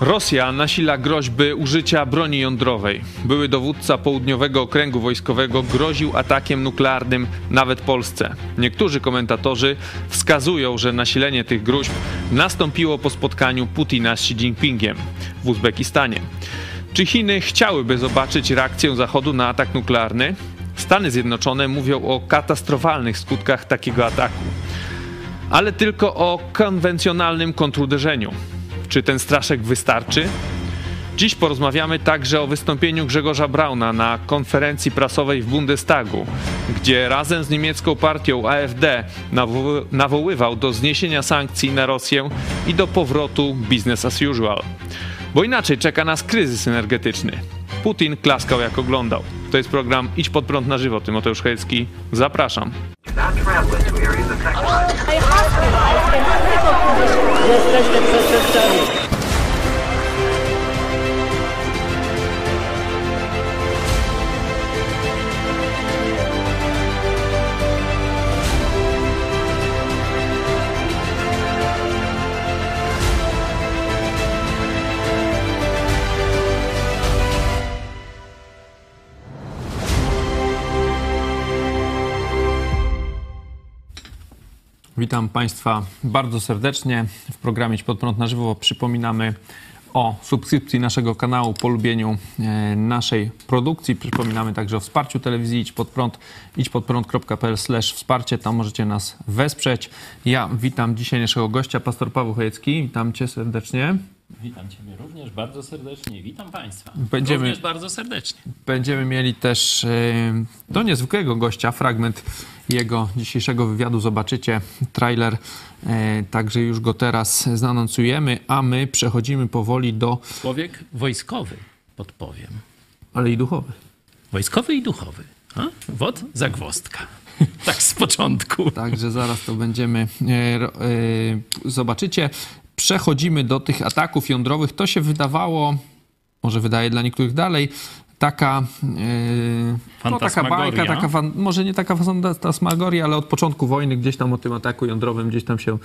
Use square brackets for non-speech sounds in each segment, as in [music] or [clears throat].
Rosja nasila groźby użycia broni jądrowej. Były dowódca południowego okręgu wojskowego groził atakiem nuklearnym nawet Polsce. Niektórzy komentatorzy wskazują, że nasilenie tych gruźb nastąpiło po spotkaniu Putina z Xi Jinpingiem w Uzbekistanie. Czy Chiny chciałyby zobaczyć reakcję Zachodu na atak nuklearny? Stany Zjednoczone mówią o katastrofalnych skutkach takiego ataku, ale tylko o konwencjonalnym kontruderzeniu. Czy ten straszek wystarczy? Dziś porozmawiamy także o wystąpieniu Grzegorza Brauna na konferencji prasowej w Bundestagu, gdzie razem z niemiecką partią AfD nawo nawoływał do zniesienia sankcji na Rosję i do powrotu business as usual. Bo inaczej czeka nas kryzys energetyczny. Putin klaskał jak oglądał. To jest program Idź pod prąd na żywo. Tymoteusz Chojecki. Zapraszam. Jesteśmy przestępcami. Witam Państwa bardzo serdecznie. W programie pod prąd na żywo przypominamy o subskrypcji naszego kanału, polubieniu e, naszej produkcji. Przypominamy także o wsparciu telewizji Idź Pod Prąd, idźpodprąd.pl wsparcie, tam możecie nas wesprzeć. Ja witam dzisiaj naszego gościa, pastor Paweł Chojecki. Witam Cię serdecznie. Witam Ciebie również bardzo serdecznie. Witam Państwa Będziemy- również bardzo serdecznie. Będziemy mieli też e, do niezwykłego gościa, fragment jego dzisiejszego wywiadu. Zobaczycie trailer, e, także już go teraz zaanonsujemy, a my przechodzimy powoli do, Człowiek wojskowy, podpowiem. ale i duchowy. Wojskowy i duchowy. A? Wod zagwozdka. [laughs] Tak z początku. Także zaraz to będziemy e, e, zobaczycie. Przechodzimy do tych ataków jądrowych. To się wydawało, może wydaje dla niektórych dalej, taka, e, no, taka bajka, taka fan, może nie taka fantasmagoria, ale od początku wojny gdzieś tam o tym ataku jądrowym gdzieś tam się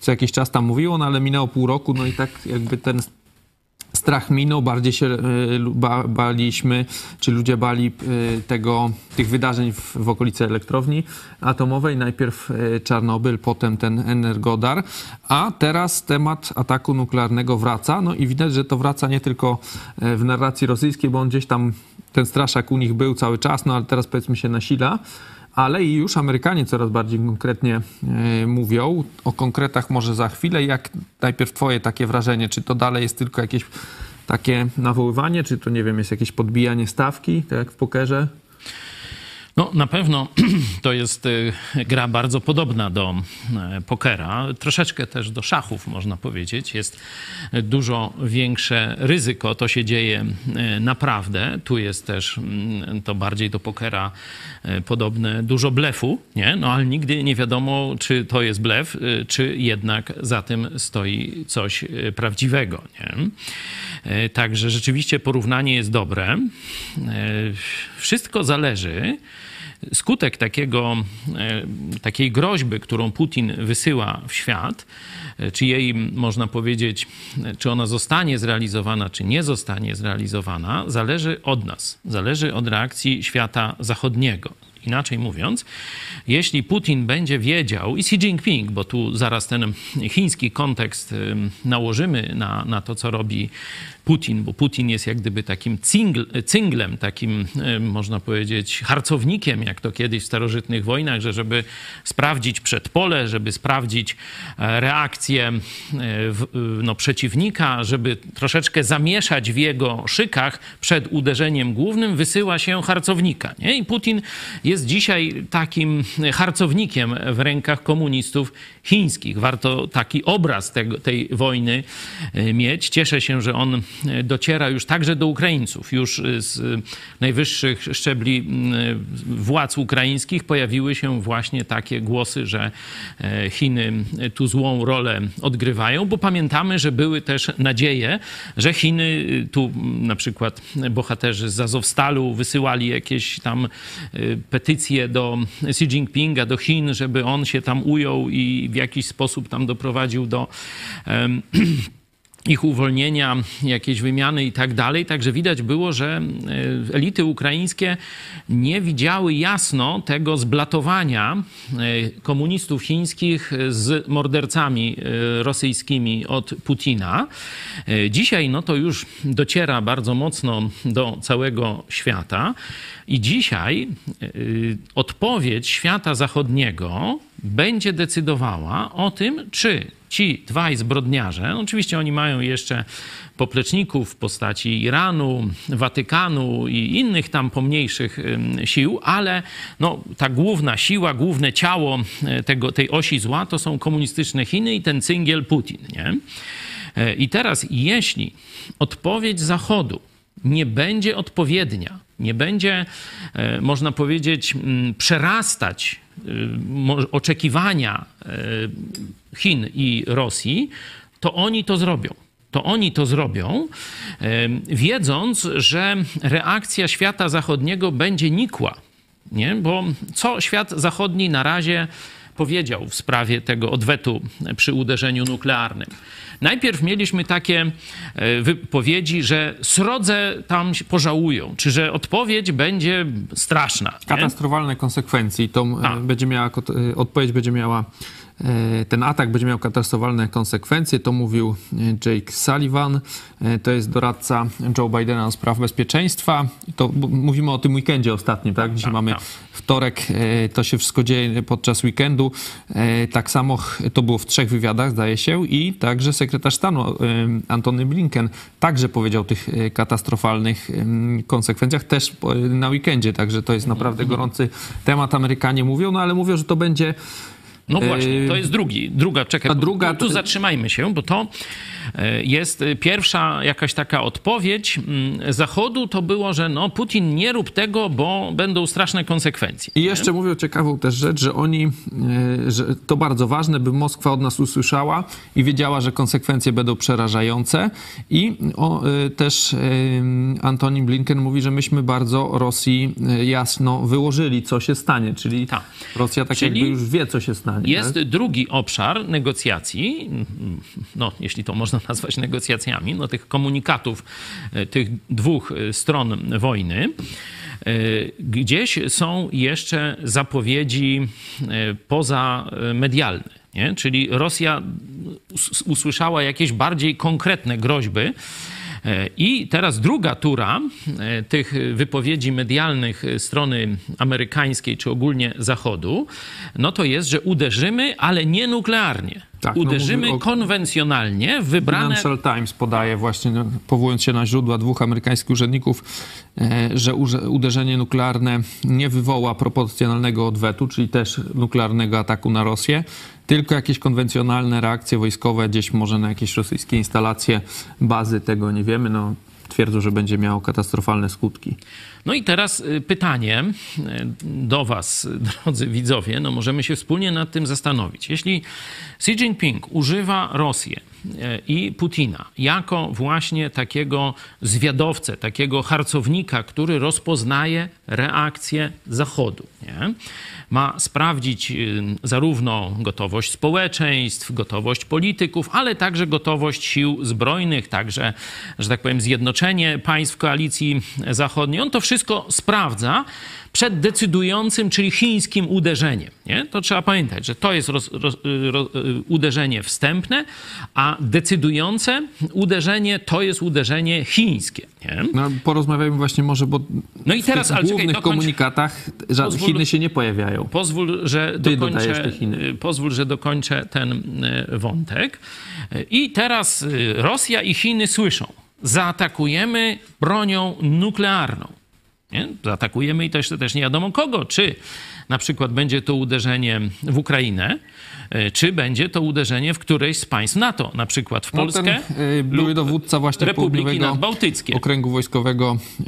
co jakiś czas tam mówiło, no ale minęło pół roku, no i tak jakby ten strach minął, bardziej się e, ba, baliśmy, czy ludzie bali e, tego, tych wydarzeń w, w okolicy elektrowni atomowej. Najpierw e, Czarnobyl, potem ten Energodar, a teraz temat ataku nuklearnego wraca. No i widać, że to wraca nie tylko w narracji rosyjskiej, bo on gdzieś tam, ten straszak u nich był cały czas, no ale teraz powiedzmy się nasila. Ale i już Amerykanie coraz bardziej konkretnie e, mówią. O konkretach może za chwilę. Jak najpierw twoje takie wrażenie, czy to dalej jest tylko jakieś takie nawoływanie, czy to nie wiem, jest jakieś podbijanie stawki, tak jak w pokerze? No, na pewno [clears throat] to jest y, gra bardzo podobna do e, pokera, troszeczkę też do szachów, można powiedzieć. Jest dużo większe ryzyko, to się dzieje e, naprawdę. Tu jest też mm, to bardziej do pokera e, podobne, dużo blefu, nie? No, ale nigdy nie wiadomo, czy to jest blef, czy jednak za tym stoi coś prawdziwego, nie? Także rzeczywiście porównanie jest dobre. Wszystko zależy. Skutek takiego, e, takiej groźby, którą Putin wysyła w świat, e, czy jej, można powiedzieć, e, czy ona zostanie zrealizowana, czy nie zostanie zrealizowana, zależy od nas, zależy od reakcji świata zachodniego. Inaczej mówiąc, jeśli Putin będzie wiedział, i Xi Jinping, bo tu zaraz ten chiński kontekst ym, nałożymy na, na to, co robi Putin, bo Putin jest jak gdyby takim cingl, cynglem, takim ym, można powiedzieć harcownikiem, jak to kiedyś w starożytnych wojnach, że żeby sprawdzić przedpole, żeby sprawdzić e, reakcję e, e, no, przeciwnika, żeby troszeczkę zamieszać w jego szykach przed uderzeniem głównym, wysyła się harcownika. Nie? I Putin jest dzisiaj takim harcownikiem w rękach komunistów chińskich. Warto taki obraz tego, tej wojny e, mieć. Cieszę się, że on e, dociera już także do Ukraińców. Już e, z e, najwyższych szczebli władz ukraińskich pojawiły się właśnie takie głosy, że e, Chiny tu złą rolę odgrywają, bo pamiętamy, że były też nadzieje, że Chiny, e, tu na przykład bohaterzy z Azowstalu wysyłali jakieś tam e, petycje do Xi Jinpinga, do Chin, żeby on się tam ujął i w jakiś sposób tam doprowadził do [clears throat] ich uwolnienia, jakieś wymiany i tak dalej. Także widać było, że e, elity ukraińskie nie widziały jasno tego zblatowania e, komunistów chińskich z mordercami e, rosyjskimi od Putina. Dzisiaj no to już dociera bardzo mocno do całego świata i dzisiaj odpowiedź świata zachodniego będzie decydowała o tym, czy ci dwaj zbrodniarze, oczywiście oni mają jeszcze popleczników w postaci Iranu, Watykanu i innych tam pomniejszych sił, ale no, ta główna siła, główne ciało e, tego, tej osi zła to są komunistyczne Chiny i ten cyngiel Putin. Nie? E, I teraz, jeśli odpowiedź Zachodu nie będzie odpowiednia, nie będzie, e, można powiedzieć, przerastać oczekiwania Chin i Rosji, to oni to zrobią. To oni to zrobią, wiedząc, że reakcja świata zachodniego będzie nikła. Nie? Bo co świat zachodni na razie powiedział w sprawie tego odwetu przy uderzeniu nuklearnym? Najpierw mieliśmy takie e, wypowiedzi, że srodze tam pożałują, czy że odpowiedź będzie straszna. Nie? Katastrofalne konsekwencje. To e, będzie miała, e, odpowiedź będzie miała ten atak będzie miał katastrofalne konsekwencje, to mówił e, Jake Sullivan, e, to jest doradca Joe Bidena do spraw bezpieczeństwa. To mówimy o tym weekendzie ostatnim, tak? Dzisiaj tak, mamy tak. wtorek, to się wszystko dzieje podczas weekendu. Tak samo to było w trzech wywiadach, zdaje się, i także sekretarz stanu Antony Blinken także powiedział o tych katastrofalnych konsekwencjach też na weekendzie, także to jest naprawdę gorący temat. Amerykanie mówią, no ale mówią, że to będzie no właśnie, to jest drugi, druga, czekaj, A druga... tu, zatrzymajmy się, bo to jest pierwsza jakaś taka odpowiedź mm, Zachodu, to było, że no Putin nie rób tego, bo będą straszne konsekwencje. I jeszcze nie? mówią ciekawą też rzecz, że oni, e, że to bardzo ważne, by Moskwa od nas usłyszała i wiedziała, że konsekwencje będą przerażające i o, e, też Antoni Blinken mówi, że myśmy bardzo Rosji jasno wyłożyli, co się stanie, czyli Ta. Rosja tak czyli... jakby już wie, co się stanie. Jest tak? drugi obszar negocjacji, no jeśli to można nazwać negocjacjami, no tych komunikatów e, tych dwóch e, stron wojny. E, gdzieś są jeszcze zapowiedzi pozamedialne. Nie? Czyli Rosja usłyszała jakieś bardziej konkretne groźby i teraz druga tura e, tych wypowiedzi medialnych strony amerykańskiej czy ogólnie Zachodu, no to jest, że uderzymy, ale nie nuklearnie. Tak, no Uderzymy no konwencjonalnie w wybrane... Financial Times podaje właśnie, no, powołując się na źródła dwóch amerykańskich urzędników, e, że uderzenie nuklearne nie wywoła proporcjonalnego odwetu, czyli też nuklearnego ataku na Rosję, tylko jakieś konwencjonalne reakcje wojskowe gdzieś może na jakieś rosyjskie instalacje, bazy, tego nie wiemy. No, twierdzą, że będzie miało katastrofalne skutki. No i teraz y, pytanie y, do Was, [laughs] drodzy widzowie. No możemy się wspólnie nad tym zastanowić. Jeśli Xi Jinping używa Rosję E, i Putina jako właśnie takiego zwiadowcę, takiego harcownika, który rozpoznaje reakcję Zachodu. Nie? Ma sprawdzić y, zarówno gotowość społeczeństw, gotowość polityków, ale także gotowość sił zbrojnych, także, że tak powiem, zjednoczenie państw koalicji zachodniej. On to wszystko sprawdza przed decydującym, czyli chińskim uderzeniem. Nie? To trzeba pamiętać, że to jest roz, roz, roz, uderzenie wstępne, a decydujące uderzenie to jest uderzenie chińskie. Nie? No, porozmawiajmy właśnie może, bo no i teraz, w tych głównych czekaj, komunikatach pozwól, Chiny się nie pojawiają. Pozwól, że dokończę, pozwól, że dokończę ten e, wątek. I teraz Rosja i Chiny słyszą, zaatakujemy bronią nuklearną. Nie? Zaatakujemy i jeszcze też nie wiadomo kogo. Czy na przykład będzie to uderzenie w Ukrainę, e, czy będzie to uderzenie w którejś z państw NATO, na przykład w Polskę no ten, były dowódca właśnie Republiki Nadbałtyckie. Okręgu Wojskowego e,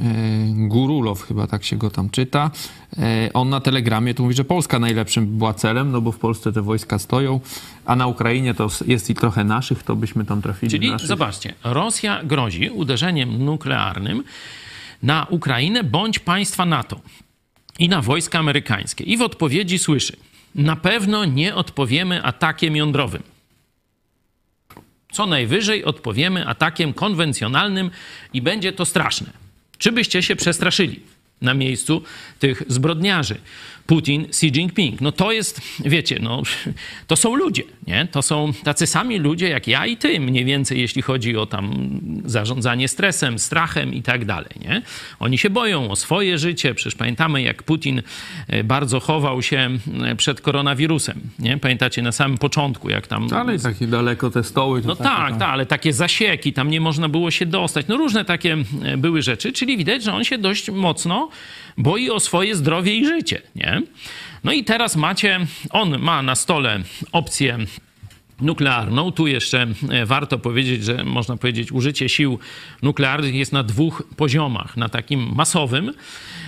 Gurulow, chyba tak się go tam czyta. E, on na telegramie tu mówi, że Polska najlepszym była celem, no bo w Polsce te wojska stoją, a na Ukrainie to jest i trochę naszych, to byśmy tam trafili. Czyli zobaczcie, Rosja grozi uderzeniem nuklearnym na Ukrainę bądź państwa NATO i na wojska amerykańskie. I w odpowiedzi słyszy: Na pewno nie odpowiemy atakiem jądrowym. Co najwyżej odpowiemy atakiem konwencjonalnym i będzie to straszne. Czy byście się przestraszyli na miejscu tych zbrodniarzy? Putin, Xi Jinping. No to jest, wiecie, no, to są ludzie, nie? To są tacy sami ludzie jak ja i ty, mniej więcej, jeśli chodzi o tam zarządzanie stresem, strachem i tak dalej, nie? Oni się boją o swoje życie. Przecież pamiętamy, jak Putin e, bardzo chował się e, przed koronawirusem, nie? Pamiętacie na samym początku, jak tam... Ale takie daleko te stoły. No tak, tak, ale takie zasieki, tam nie można było się dostać. No różne takie e, były rzeczy, czyli widać, że on się dość mocno boi o swoje zdrowie i życie, nie? No i teraz macie, on ma na stole opcję nuklearną. Tu jeszcze e, warto powiedzieć, że można powiedzieć, użycie sił nuklearnych jest na dwóch poziomach. Na takim masowym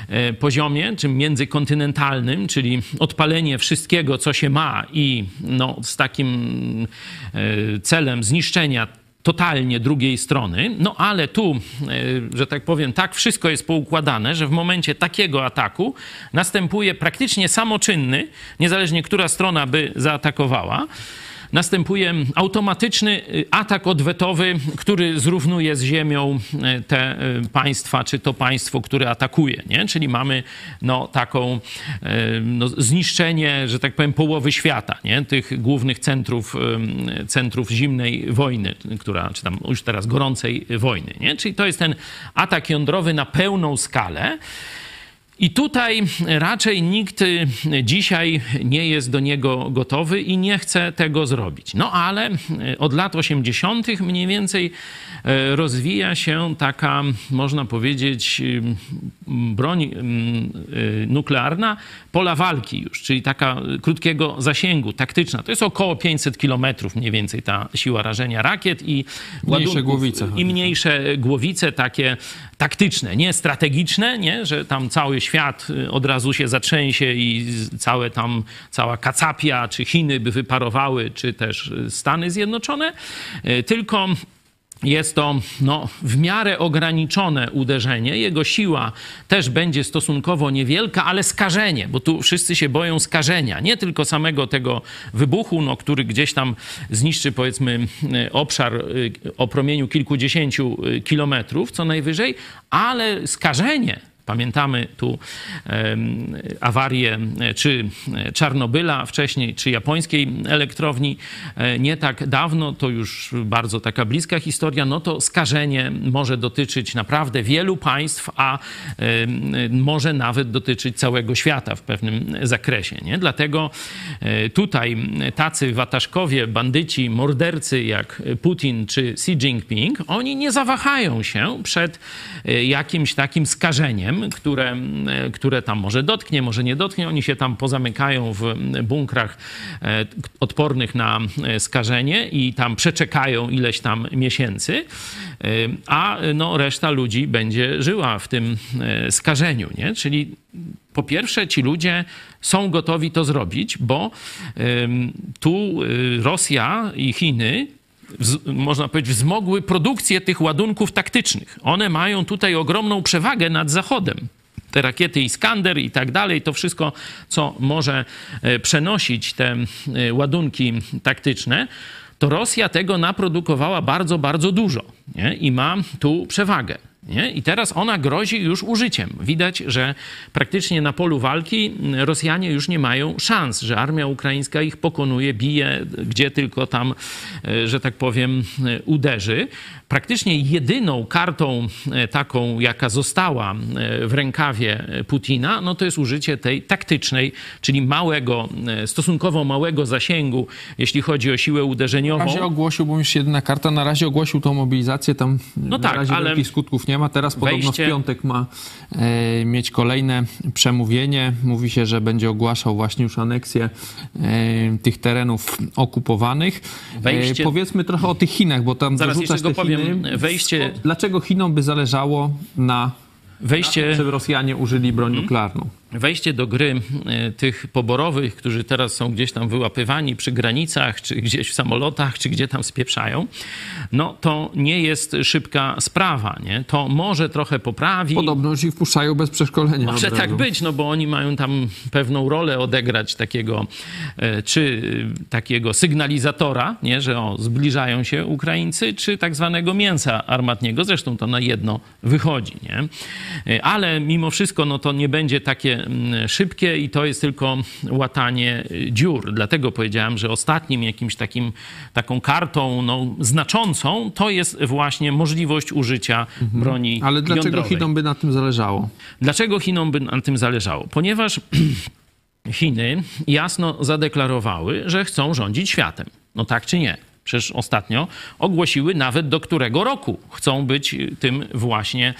e, poziomie, czy międzykontynentalnym, czyli odpalenie wszystkiego, co się ma i no, z takim e, celem zniszczenia totalnie drugiej strony. No ale tu, e, że tak powiem, tak wszystko jest poukładane, że w momencie takiego ataku następuje praktycznie samoczynny, niezależnie która strona by zaatakowała, następuje automatyczny y, atak odwetowy, który zrównuje z ziemią y, te y, państwa, czy to państwo, które atakuje. Nie? Czyli mamy no, taką no, zniszczenie, że tak powiem, połowy świata, nie? tych głównych centrów, centrów zimnej wojny, która, czy tam już teraz gorącej wojny. Nie? Czyli to jest ten atak jądrowy na pełną skalę. I tutaj raczej nikt y, dzisiaj nie jest do niego gotowy i nie chce tego zrobić. No ale y, od lat 80. mniej więcej y, rozwija się taka, można powiedzieć, broń nuklearna pola walki już, czyli taka krótkiego zasięgu, taktyczna. To jest około 500 kilometrów mniej więcej ta siła rażenia rakiet i mniejsze głowice. I mniejsze głowice takie taktyczne, nie strategiczne, nie, że tam cały świat y, od razu się zatrzęsie i całe tam, cała Kacapia, czy Chiny by wyparowały, czy też y, Stany Zjednoczone, y, tylko jest to no, w miarę ograniczone uderzenie. Jego siła też będzie stosunkowo niewielka, ale skażenie, bo tu wszyscy się boją skażenia. Nie tylko samego tego wybuchu, no, który gdzieś tam zniszczy, powiedzmy, obszar o promieniu kilkudziesięciu kilometrów co najwyżej, ale skażenie Pamiętamy tu awarię e, czy Czarnobyla wcześniej, czy japońskiej elektrowni e, nie tak dawno, to już bardzo taka bliska historia, no to skażenie może dotyczyć naprawdę wielu państw, a może nawet dotyczyć całego świata w pewnym zakresie. Nie? Dlatego e, tutaj tacy wataszkowie, bandyci, mordercy jak Putin czy Xi Jinping, oni nie zawahają się przed jakimś takim skażeniem, które, które tam może dotknie, może nie dotknie. Oni się tam pozamykają w bunkrach e, odpornych na e, skażenie i tam przeczekają ileś tam miesięcy, e, a no, reszta ludzi będzie żyła w tym skażeniu. Nie? Czyli po pierwsze, ci ludzie są gotowi to zrobić, bo tu Rosja i Chiny można powiedzieć, wzmogły produkcję tych ładunków taktycznych. One mają tutaj ogromną przewagę nad Zachodem. Te rakiety Iskander i tak dalej, to wszystko, co może e, przenosić te e, ładunki taktyczne, to Rosja tego naprodukowała bardzo, bardzo dużo nie? i ma tu przewagę. Nie? I teraz ona grozi już użyciem. Widać, że praktycznie na polu walki Rosjanie już nie mają szans, że armia ukraińska ich pokonuje, bije, gdzie tylko tam, e, że tak powiem, e, uderzy. Praktycznie jedyną kartą e, taką, jaka została w rękawie Putina, no to jest użycie tej taktycznej, czyli małego, stosunkowo małego zasięgu, jeśli chodzi o siłę uderzeniową. Na razie ogłosił, bo już jedna karta, na razie ogłosił tą mobilizację, tam no na tak, razie ale skutków nie ma. Teraz podobno wejście... w piątek ma e, mieć kolejne przemówienie. Mówi się, że będzie ogłaszał właśnie już aneksję e, tych terenów okupowanych. E, wejście... powiedzmy trochę o tych Chinach, bo tam Zaraz zarzucasz te powiem. Chiny. Wejście... Dlaczego Chinom by zależało na wejście... żeby Rosjanie użyli broń hmm. nuklearną? Wejście do gry e, tych poborowych, którzy teraz są gdzieś tam wyłapywani przy granicach, czy gdzieś w samolotach, czy gdzie tam spieprzają, no to nie jest szybka sprawa, nie? To może trochę poprawi. Podobno ich wpuszczają bez przeszkolenia. Może tak być, no bo oni mają tam pewną rolę odegrać takiego, e, czy takiego sygnalizatora, nie? że o, zbliżają się Ukraińcy, czy tak zwanego mięsa armatniego. Zresztą to na jedno wychodzi, nie? E, ale mimo wszystko, no to nie będzie takie Mm, szybkie i to jest tylko łatanie dziur. Dlatego powiedziałem, że ostatnim jakimś takim, taką kartą no, znaczącą to jest właśnie możliwość użycia mhm. broni Ale dlaczego jądrowej. Chinom by na tym zależało? Dlaczego Chinom by na tym zależało? Ponieważ [clears throat] Chiny jasno zadeklarowały, że chcą rządzić światem. No tak czy nie? Przecież ostatnio ogłosiły nawet do którego roku chcą być tym właśnie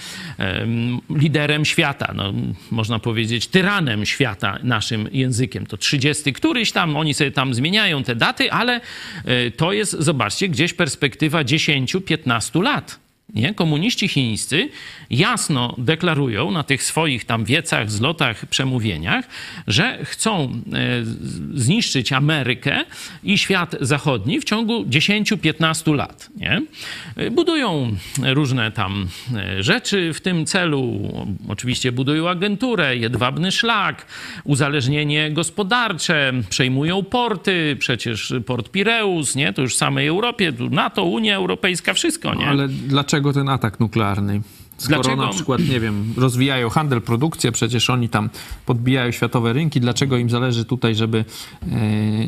liderem świata. No, można powiedzieć tyranem świata naszym językiem. To 30 któryś tam, oni sobie tam zmieniają te daty, ale y, to jest, zobaczcie, gdzieś perspektywa 10-15 lat. Nie? Komuniści chińscy jasno deklarują na tych swoich tam wiecach, zlotach, przemówieniach, że chcą e, zniszczyć Amerykę i świat zachodni w ciągu 10-15 lat. Nie? Budują różne tam e, rzeczy w tym celu. Oczywiście budują agenturę, jedwabny szlak, uzależnienie gospodarcze, przejmują porty, przecież port Pireus, nie? to już w samej Europie, NATO, Unia Europejska, wszystko. Nie? Ale dlaczego dlaczego ten atak nuklearny? Skoro dlaczego? na przykład, nie wiem, rozwijają handel, produkcję, przecież oni tam podbijają światowe rynki, dlaczego im zależy tutaj, żeby e,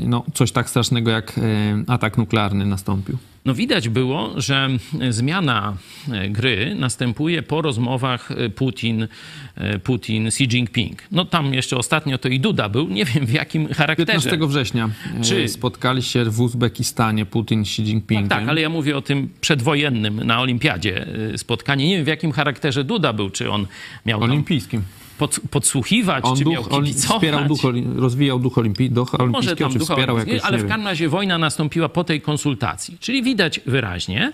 no, coś tak strasznego jak e, atak nuklearny nastąpił? No widać było, że zmiana e, gry następuje po rozmowach e, Putin, e, Putin Xi Jinping. No tam jeszcze ostatnio to i Duda był, nie wiem w jakim charakterze. 15 września Czy... spotkali się w Uzbekistanie Putin Xi Jinping. Tak, tak, ale ja mówię o tym przedwojennym na olimpiadzie spotkanie. Nie wiem w jakim charakterze Duda był, czy on miał Olimpijskim. Tam pod, podsłuchiwać, on czy duch, miał kibicować. Wspierał duch, rozwijał duch olimpi, duch olimpijski, czy wspierał jakoś, Ale w każdym razie wojna nastąpiła po tej konsultacji. Czyli widać wyraźnie,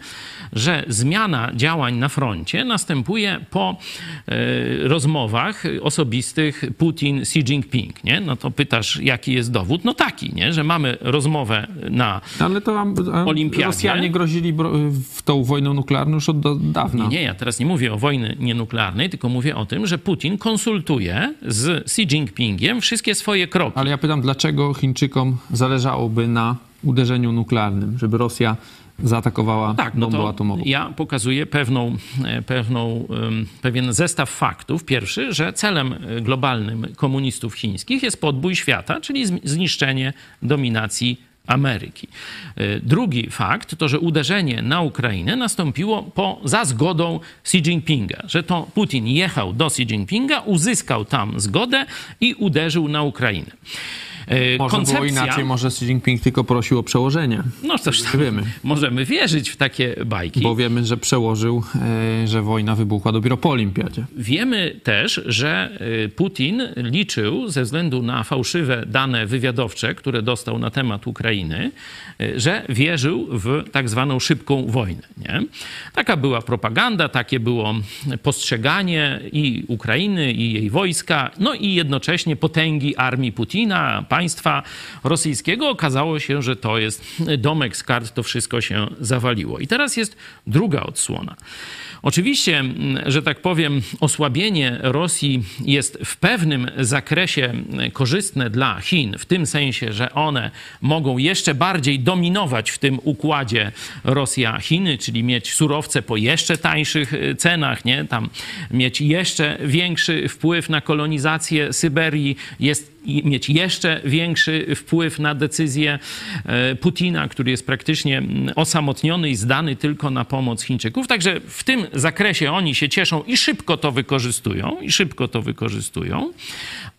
że zmiana działań na froncie następuje po e, rozmowach osobistych Putin-Xi Jinping. Nie? No to pytasz, jaki jest dowód? No taki, nie? że mamy rozmowę na ale to a, a olimpiadzie. Rosjanie grozili w tą wojną nuklearną już od dawna. Nie, nie, ja teraz nie mówię o wojnie nienuklearnej, tylko mówię o tym, że Putin konsultuje konsultuje z Xi Jinpingiem wszystkie swoje kroki. Ale ja pytam, dlaczego Chińczykom zależałoby na uderzeniu nuklearnym, żeby Rosja zaatakowała no tak, bombą no atomową. Ja pokazuję pewną, e, pewną, pewien zestaw faktów. Pierwszy, że celem globalnym komunistów chińskich jest podbój świata, czyli zniszczenie dominacji Ameryki. Y, drugi fakt to, że uderzenie na Ukrainę nastąpiło po, za zgodą Xi Jinpinga, że to Putin jechał do Xi Jinpinga, uzyskał tam zgodę i uderzył na Ukrainę. E, może koncepcja... było inaczej, może Xi Jinping tylko prosił o przełożenie. No tam. Wiemy. [laughs] Możemy wierzyć w takie bajki. Bo wiemy, że przełożył, e, że wojna wybuchła dopiero po olimpiadzie. Wiemy też, że e, Putin liczył ze względu na fałszywe dane wywiadowcze, które dostał na temat Ukrainy, że wierzył w tak zwaną szybką wojnę. Nie? Taka była propaganda, takie było postrzeganie i Ukrainy, i jej wojska, no i jednocześnie potęgi armii Putina, państwa rosyjskiego. Okazało się, że to jest domek z kart, to wszystko się zawaliło. I teraz jest druga odsłona. Oczywiście, że tak powiem, osłabienie Rosji jest w pewnym zakresie korzystne dla Chin, w tym sensie, że one mogą jeszcze bardziej dominować w tym układzie Rosja-Chiny, czyli mieć surowce po jeszcze tańszych cenach, nie? Tam mieć jeszcze większy wpływ na kolonizację Syberii, jest mieć jeszcze większy wpływ na decyzję e, Putina, który jest praktycznie mm, osamotniony i zdany tylko na pomoc Chińczyków. Także w tym zakresie oni się cieszą i szybko to wykorzystują, i szybko to wykorzystują,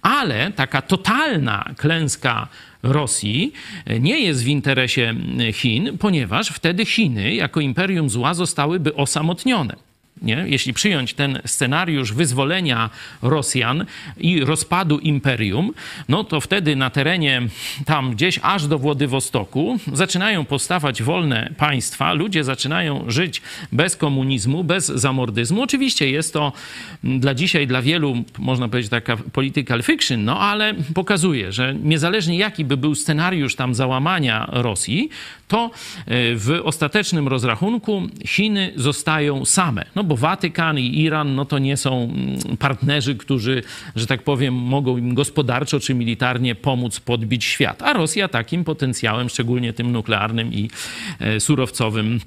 ale taka totalna klęska Rosji e, nie jest w interesie mm, Chin, ponieważ wtedy Chiny jako imperium zła zostałyby osamotnione. Nie? jeśli przyjąć ten scenariusz wyzwolenia Rosjan i rozpadu imperium, no to wtedy na terenie tam gdzieś aż do Władywostoku zaczynają powstawać wolne państwa, ludzie zaczynają żyć bez komunizmu, bez zamordyzmu. Oczywiście jest to dla dzisiaj, dla wielu, można powiedzieć, taka political fiction, no ale pokazuje, że niezależnie jaki by był scenariusz tam załamania Rosji, to e, w ostatecznym rozrachunku Chiny zostają same. No bo Watykan i Iran, no to nie są mm, partnerzy, którzy, że tak powiem, mogą im gospodarczo czy militarnie pomóc podbić świat. A Rosja takim potencjałem, szczególnie tym nuklearnym i e, surowcowym,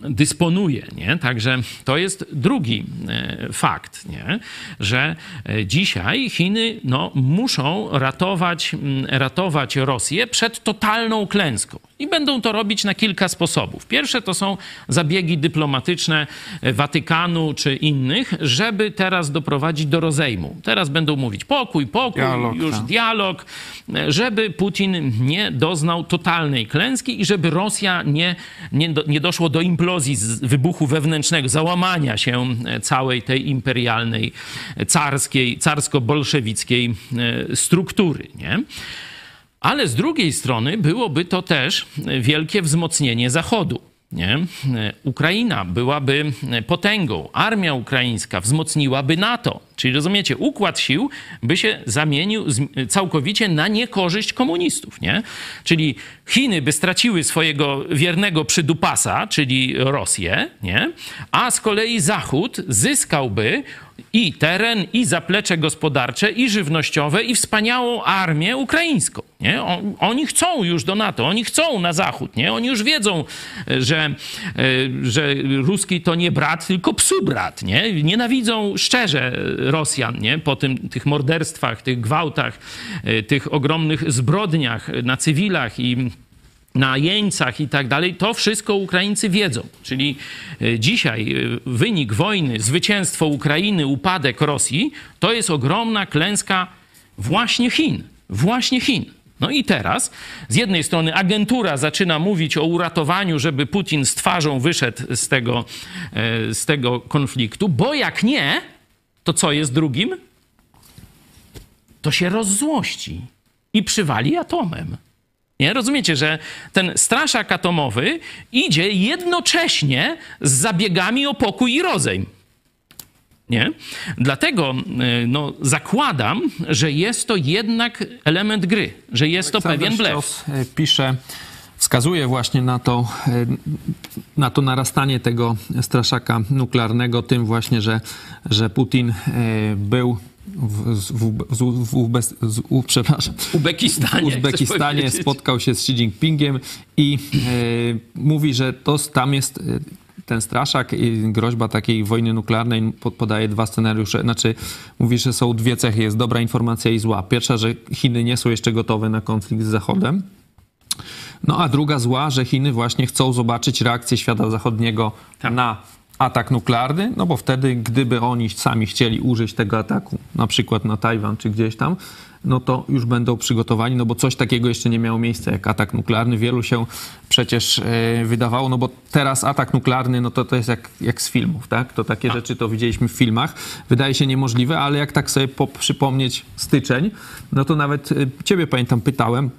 dysponuje. Nie? Także to jest drugi e, fakt, nie? że e, dzisiaj Chiny no, muszą ratować, ratować Rosję przed totalną klęską. I będą to robić na kilka sposobów. Pierwsze to są zabiegi dyplomatyczne Watykanu czy innych, żeby teraz doprowadzić do rozejmu. Teraz będą mówić pokój, pokój, dialog, już tak. dialog, żeby Putin nie doznał totalnej klęski i żeby Rosja nie, nie, nie doszło do implozji, wybuchu wewnętrznego, załamania się całej tej imperialnej, carskiej, carsko-bolszewickiej e, struktury. Nie? Ale z drugiej strony byłoby to też wielkie wzmocnienie Zachodu. Nie? Ukraina byłaby potęgą, armia ukraińska wzmocniłaby NATO. Czyli rozumiecie, układ sił by się zamienił całkowicie na niekorzyść komunistów. Nie? Czyli Chiny by straciły swojego wiernego przydupasa, czyli Rosję, nie? a z kolei Zachód zyskałby i teren, i zaplecze gospodarcze, i żywnościowe, i wspaniałą armię ukraińską. Nie? oni chcą już do NATO, oni chcą na zachód. Nie? Oni już wiedzą, że, e, że ruski to nie brat, tylko psu brat. Nie? Nienawidzą szczerze Rosjan nie? po tym, tych morderstwach, tych gwałtach, e, tych ogromnych zbrodniach na cywilach i na jeńcach i tak dalej, to wszystko Ukraińcy wiedzą. Czyli e, dzisiaj e, wynik wojny, zwycięstwo Ukrainy, upadek Rosji, to jest ogromna klęska właśnie Chin. Właśnie Chin. No i teraz z jednej strony agentura zaczyna mówić o uratowaniu, żeby Putin z twarzą wyszedł z tego, e, z tego konfliktu, bo jak nie, to co jest drugim? To się rozzłości i przywali atomem. Nie? Rozumiecie, że ten straszak atomowy idzie jednocześnie z zabiegami o pokój i rozejm. Nie? Dlatego e, no, zakładam, że jest to jednak element gry, że jest Aleksander to pewien blef. E, pisze, wskazuje właśnie na to, e, na to narastanie tego straszaka nuklearnego, tym właśnie, że, że Putin był w, w, w, w, przepraszam, Uzbekistanie, Uzbekistanie spotkał się z Xi Jinpingiem i e, mówi, że to tam jest e, ten straszak i groźba takiej wojny nuklearnej podaje dwa scenariusze. Znaczy, mówi, że są dwie cechy. Jest dobra informacja i zła. Pierwsza, że Chiny nie są jeszcze gotowe na konflikt z Zachodem. No a druga zła, że Chiny właśnie chcą zobaczyć reakcję świata zachodniego tak. na atak nuklearny, no bo wtedy, gdyby oni sami chcieli użyć tego ataku, na przykład na Tajwan czy gdzieś tam, no to już będą przygotowani, no bo coś takiego jeszcze nie miało miejsca jak atak nuklearny. Wielu się przecież e, wydawało, no bo teraz atak nuklearny, no to to jest jak, jak z filmów, tak? To takie rzeczy to widzieliśmy w filmach. Wydaje się niemożliwe, ale jak tak sobie przypomnieć styczeń, no to nawet e, ciebie pamiętam pytałem,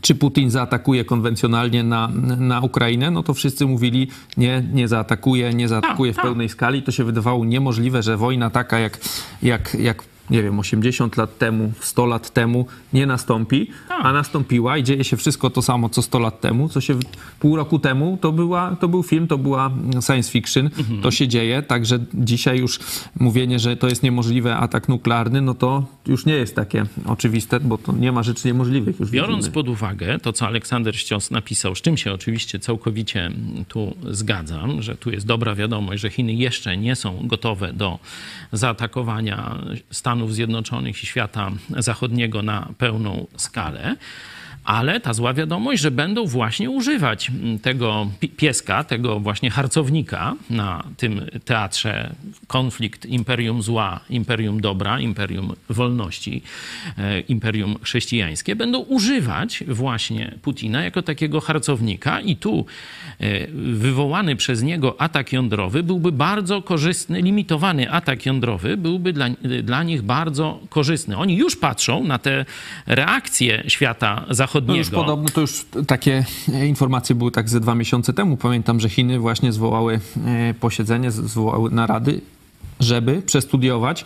czy Putin zaatakuje konwencjonalnie na, na Ukrainę, no to wszyscy mówili, nie, nie zaatakuje, nie zaatakuje w tak, tak. pełnej skali. To się wydawało niemożliwe, że wojna taka jak, jak, jak nie wiem, 80 lat temu, 100 lat temu nie nastąpi, a nastąpiła i dzieje się wszystko to samo, co 100 lat temu, co się pół roku temu, to, była, to był film, to była science fiction, mhm. to się dzieje, także dzisiaj już mówienie, że to jest niemożliwe atak nuklearny, no to już nie jest takie oczywiste, bo to nie ma rzeczy niemożliwych już Biorąc widzimy. pod uwagę to, co Aleksander Ścios napisał, z czym się oczywiście całkowicie tu zgadzam, że tu jest dobra wiadomość, że Chiny jeszcze nie są gotowe do zaatakowania Stanów Zjednoczonych i świata zachodniego na pełną skalę. Ale ta zła wiadomość, że będą właśnie używać tego pieska, tego właśnie harcownika na tym teatrze konflikt imperium zła, imperium dobra, imperium wolności, e, imperium chrześcijańskie, będą używać właśnie Putina jako takiego harcownika i tu e, wywołany przez niego atak jądrowy byłby bardzo korzystny, limitowany atak jądrowy byłby dla, dla nich bardzo korzystny. Oni już patrzą na te reakcje świata zachodniego. No już podobno, to już takie informacje były tak ze dwa miesiące temu. Pamiętam, że Chiny właśnie zwołały e, posiedzenie, zwołały narady, żeby przestudiować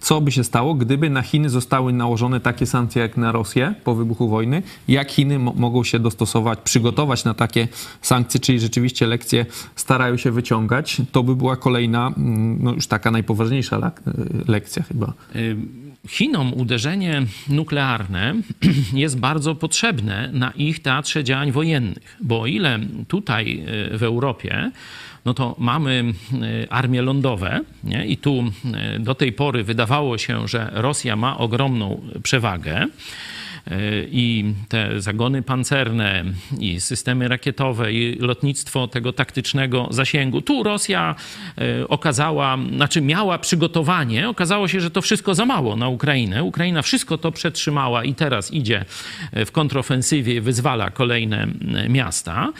co by się stało, gdyby na Chiny zostały nałożone takie sankcje jak na Rosję po wybuchu wojny, jak Chiny mogą się dostosować, przygotować na takie sankcje, czyli rzeczywiście lekcje starają się wyciągać, to by była kolejna, mm, no już taka najpoważniejsza e, lekcja chyba. Chinom uderzenie nuklearne [clears throat] jest bardzo potrzebne na ich teatrze działań wojennych, bo o ile tutaj e, w Europie no to mamy e, armie lądowe nie? i tu e, do tej pory wydawało się, że Rosja ma ogromną przewagę. E, i te zagony pancerne, i systemy rakietowe, i lotnictwo tego taktycznego zasięgu. Tu Rosja e, okazała, znaczy miała przygotowanie, okazało się, że to wszystko za mało na Ukrainę. Ukraina wszystko to przetrzymała i teraz idzie w kontrofensywie, wyzwala kolejne miasta.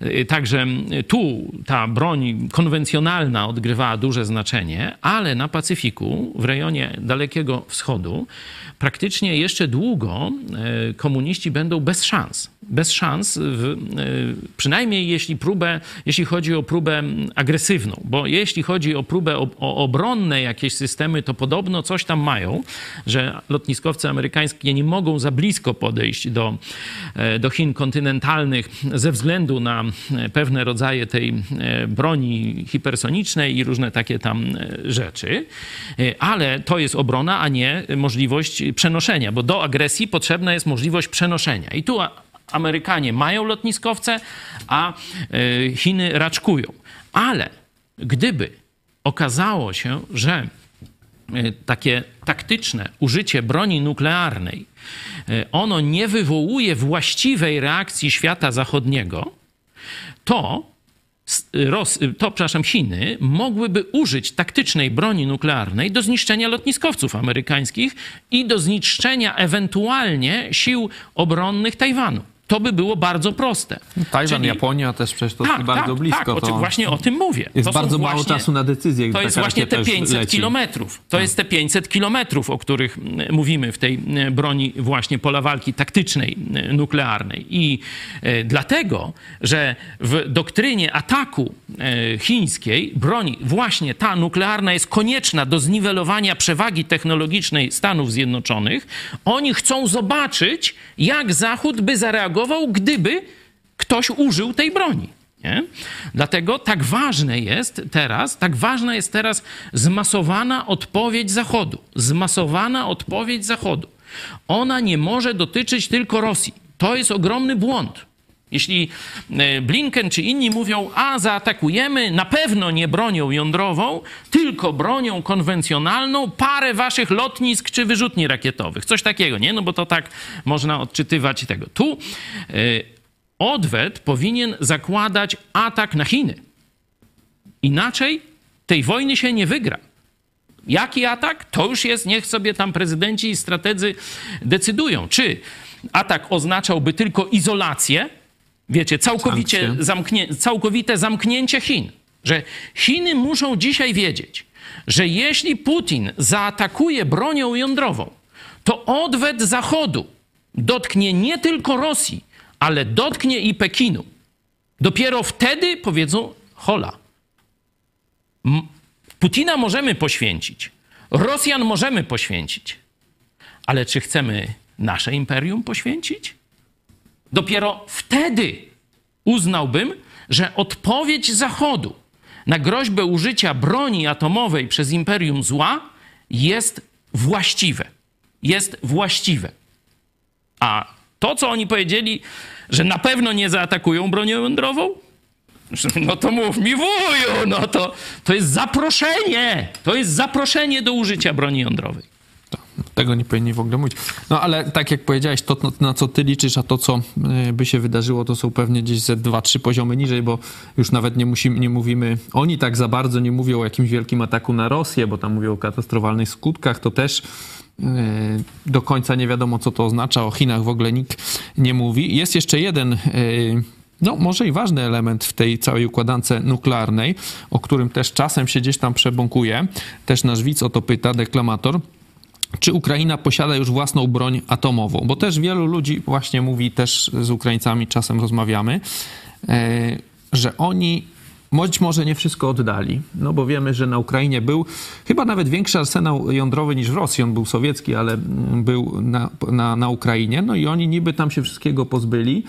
E, także tu ta broń konwencjonalna odgrywała duże znaczenie, ale na Pacyfiku, w rejonie Dalekiego Wschodu, praktycznie jeszcze długo e, komuniści będą bez szans. Bez szans, w, e, przynajmniej jeśli, próbę, jeśli chodzi o próbę agresywną, bo jeśli chodzi o próbę o, o obronne jakieś systemy, to podobno coś tam mają, że lotniskowce amerykańskie nie mogą za blisko podejść do, e, do Chin kontynentalnych ze względu na e, pewne rodzaje tej broni hipersonicznej i różne takie tam rzeczy, ale to jest obrona, a nie możliwość przenoszenia, bo do agresji potrzebna jest możliwość przenoszenia. I tu Amerykanie mają lotniskowce, a e, Chiny raczkują. Ale gdyby okazało się, że e, takie taktyczne użycie broni nuklearnej, e, ono nie wywołuje właściwej reakcji świata zachodniego, to Ros, to, przepraszam, Chiny mogłyby użyć taktycznej broni nuklearnej do zniszczenia lotniskowców amerykańskich i do zniszczenia ewentualnie sił obronnych Tajwanu to by było bardzo proste. Tajwan, Czyli... Japonia też przecież to tak, bardzo tak, blisko. Tak, to właśnie o tym mówię. Jest bardzo właśnie, mało czasu na decyzję. To jest właśnie te 500 leci. kilometrów. To tak. jest te 500 kilometrów, o których mówimy w tej broni właśnie pola walki taktycznej, nuklearnej. I e, dlatego, że w doktrynie ataku e, chińskiej broni właśnie ta nuklearna jest konieczna do zniwelowania przewagi technologicznej Stanów Zjednoczonych, oni chcą zobaczyć, jak Zachód by zareagował gdyby ktoś użył tej broni. Nie? Dlatego tak ważne jest teraz, tak ważna jest teraz zmasowana odpowiedź Zachodu. Zmasowana odpowiedź Zachodu. Ona nie może dotyczyć tylko Rosji. To jest ogromny błąd. Jeśli e, Blinken czy inni mówią, a zaatakujemy, na pewno nie bronią jądrową, tylko bronią konwencjonalną, parę waszych lotnisk czy wyrzutni rakietowych. Coś takiego, nie? No bo to tak można odczytywać tego. Tu e, odwet powinien zakładać atak na Chiny. Inaczej tej wojny się nie wygra. Jaki atak? To już jest, niech sobie tam prezydenci i strategzy decydują. Czy atak oznaczałby tylko izolację, wiecie, całkowicie zamknię, całkowite zamknięcie Chin. Że Chiny muszą dzisiaj wiedzieć, że jeśli Putin zaatakuje bronią jądrową, to odwet Zachodu dotknie nie tylko Rosji, ale dotknie i Pekinu. Dopiero wtedy powiedzą: hola. Putina możemy poświęcić, Rosjan możemy poświęcić, ale czy chcemy nasze imperium poświęcić? Dopiero wtedy uznałbym, że odpowiedź Zachodu na groźbę użycia broni atomowej przez imperium zła jest właściwe. Jest właściwe. A to, co oni powiedzieli, że na pewno nie zaatakują bronią jądrową, [laughs] no to mów mi wuju, no to, to jest zaproszenie. To jest zaproszenie do użycia broni jądrowej. Tego nie powinni w ogóle mówić. No ale tak jak powiedziałeś, to na co ty liczysz, a to co y, by się wydarzyło, to są pewnie gdzieś ze dwa, trzy poziomy niżej, bo już nawet nie, musimy, nie mówimy, oni tak za bardzo nie mówią o jakimś wielkim ataku na Rosję, bo tam mówią o katastrofalnych skutkach, to też y, do końca nie wiadomo, co to oznacza. O Chinach w ogóle nikt nie mówi. Jest jeszcze jeden y, no może i ważny element w tej całej układance nuklearnej, o którym też czasem się gdzieś tam przebąkuje. Też nasz widz o to pyta, deklamator. Czy Ukraina posiada już własną broń atomową? Bo też wielu ludzi właśnie mówi, też z Ukraińcami czasem rozmawiamy, e, że oni być może nie wszystko oddali, no bo wiemy, że na Ukrainie był chyba nawet większy arsenał jądrowy niż w Rosji. On był sowiecki, ale był na, na, na Ukrainie. No i oni niby tam się wszystkiego pozbyli.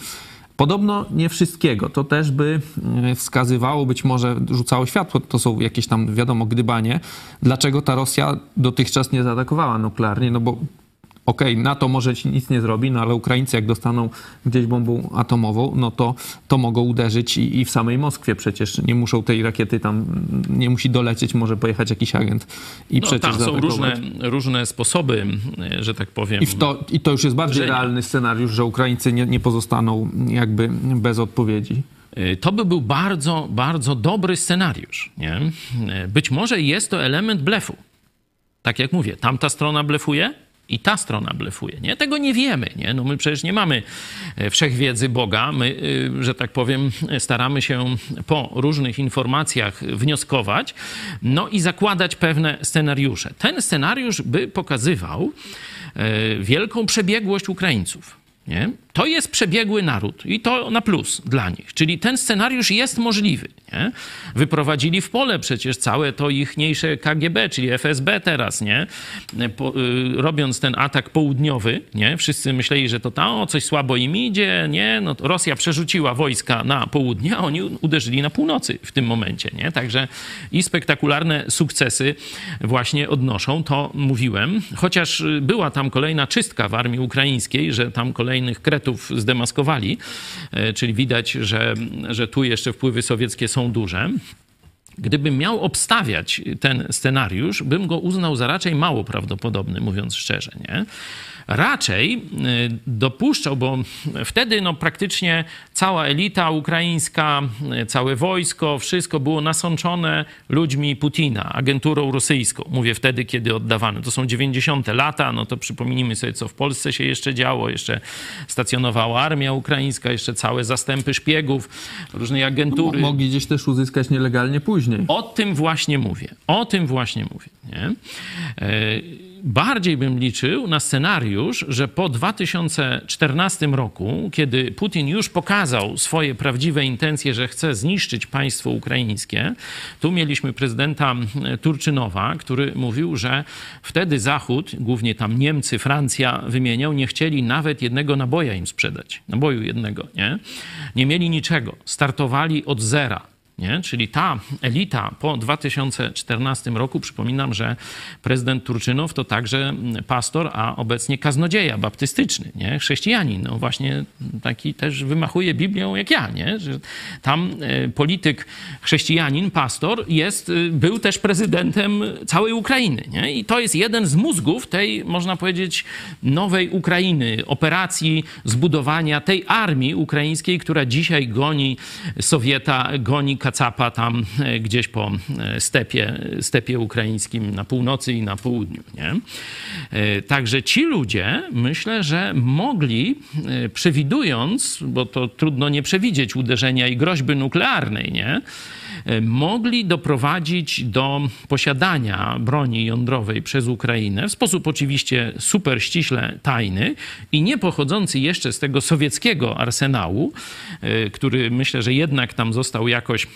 Podobno nie wszystkiego. To też by e, wskazywało, być może rzucało światło, to są jakieś tam, wiadomo, gdybanie, dlaczego ta Rosja dotychczas nie zaatakowała nuklearnie, no bo okej, okay, NATO może ci nic nie zrobi, no ale Ukraińcy jak dostaną gdzieś bombą atomową, no to, to mogą uderzyć i, i w samej Moskwie przecież nie muszą tej rakiety tam, nie musi dolecieć, może pojechać jakiś agent i no, przecież tak, są różne, różne sposoby, że tak powiem. I, to, I to już jest bardziej realny scenariusz, że Ukraińcy nie, nie pozostaną jakby bez odpowiedzi. Y, to by był bardzo, bardzo dobry scenariusz. Nie? Y, być może jest to element blefu. Tak jak mówię, tamta strona blefuje, i ta strona blefuje. Nie? Tego nie wiemy. Nie? No my przecież nie mamy e, wszechwiedzy Boga. My, e, że tak powiem, staramy się po różnych informacjach wnioskować, no i zakładać pewne scenariusze. Ten scenariusz by pokazywał e, wielką przebiegłość Ukraińców. Nie? To jest przebiegły naród i to na plus dla nich. Czyli ten scenariusz jest możliwy. Nie? Wyprowadzili w pole przecież całe to ichniejsze KGB, czyli FSB teraz, nie? Po, y, robiąc ten atak południowy, nie? Wszyscy myśleli, że to tam, coś słabo im idzie, nie? No, Rosja przerzuciła wojska na południe, a oni uderzyli na północy w tym momencie, nie? Także i spektakularne sukcesy właśnie odnoszą, to mówiłem. Chociaż była tam kolejna czystka w armii ukraińskiej, że tam kolejnych kretów zdemaskowali, e, czyli widać, że, że tu jeszcze wpływy sowieckie są duże. Gdybym miał obstawiać ten scenariusz, bym go uznał za raczej mało prawdopodobny, mówiąc szczerze. Nie? Raczej y, dopuszczał, bo wtedy no, praktycznie cała elita ukraińska, y, całe wojsko, wszystko było nasączone ludźmi Putina, agenturą rosyjską. Mówię wtedy, kiedy oddawano. To są 90. lata, no to przypomnijmy sobie, co w Polsce się jeszcze działo. Jeszcze stacjonowała armia ukraińska, jeszcze całe zastępy szpiegów, różnej agentury. No, mogli gdzieś też uzyskać nielegalnie później. O tym właśnie mówię. O tym właśnie mówię. Nie? Bardziej bym liczył na scenariusz, że po 2014 roku, kiedy Putin już pokazał swoje prawdziwe intencje, że chce zniszczyć państwo ukraińskie, tu mieliśmy prezydenta Turczynowa, który mówił, że wtedy Zachód, głównie tam Niemcy, Francja wymieniał, nie chcieli nawet jednego naboja im sprzedać. Naboju jednego, nie? Nie mieli niczego. Startowali od zera. Nie? Czyli ta elita po 2014 roku, przypominam, że prezydent Turczynow to także pastor, a obecnie kaznodzieja baptystyczny, nie? chrześcijanin. No właśnie taki też wymachuje Biblią jak ja. Nie? Że tam e, polityk chrześcijanin, pastor jest, e, był też prezydentem całej Ukrainy. Nie? I to jest jeden z mózgów tej, można powiedzieć, nowej Ukrainy, operacji zbudowania tej armii ukraińskiej, która dzisiaj goni Sowieta, goni kacapa tam e, gdzieś po e, stepie, stepie ukraińskim na północy i na południu. Nie? E, także ci ludzie, myślę, że mogli, przewidując, bo to trudno nie przewidzieć uderzenia i groźby nuklearnej, nie? Mogli doprowadzić do posiadania broni jądrowej przez Ukrainę w sposób oczywiście super ściśle tajny i nie pochodzący jeszcze z tego sowieckiego arsenału, który myślę, że jednak tam został jakoś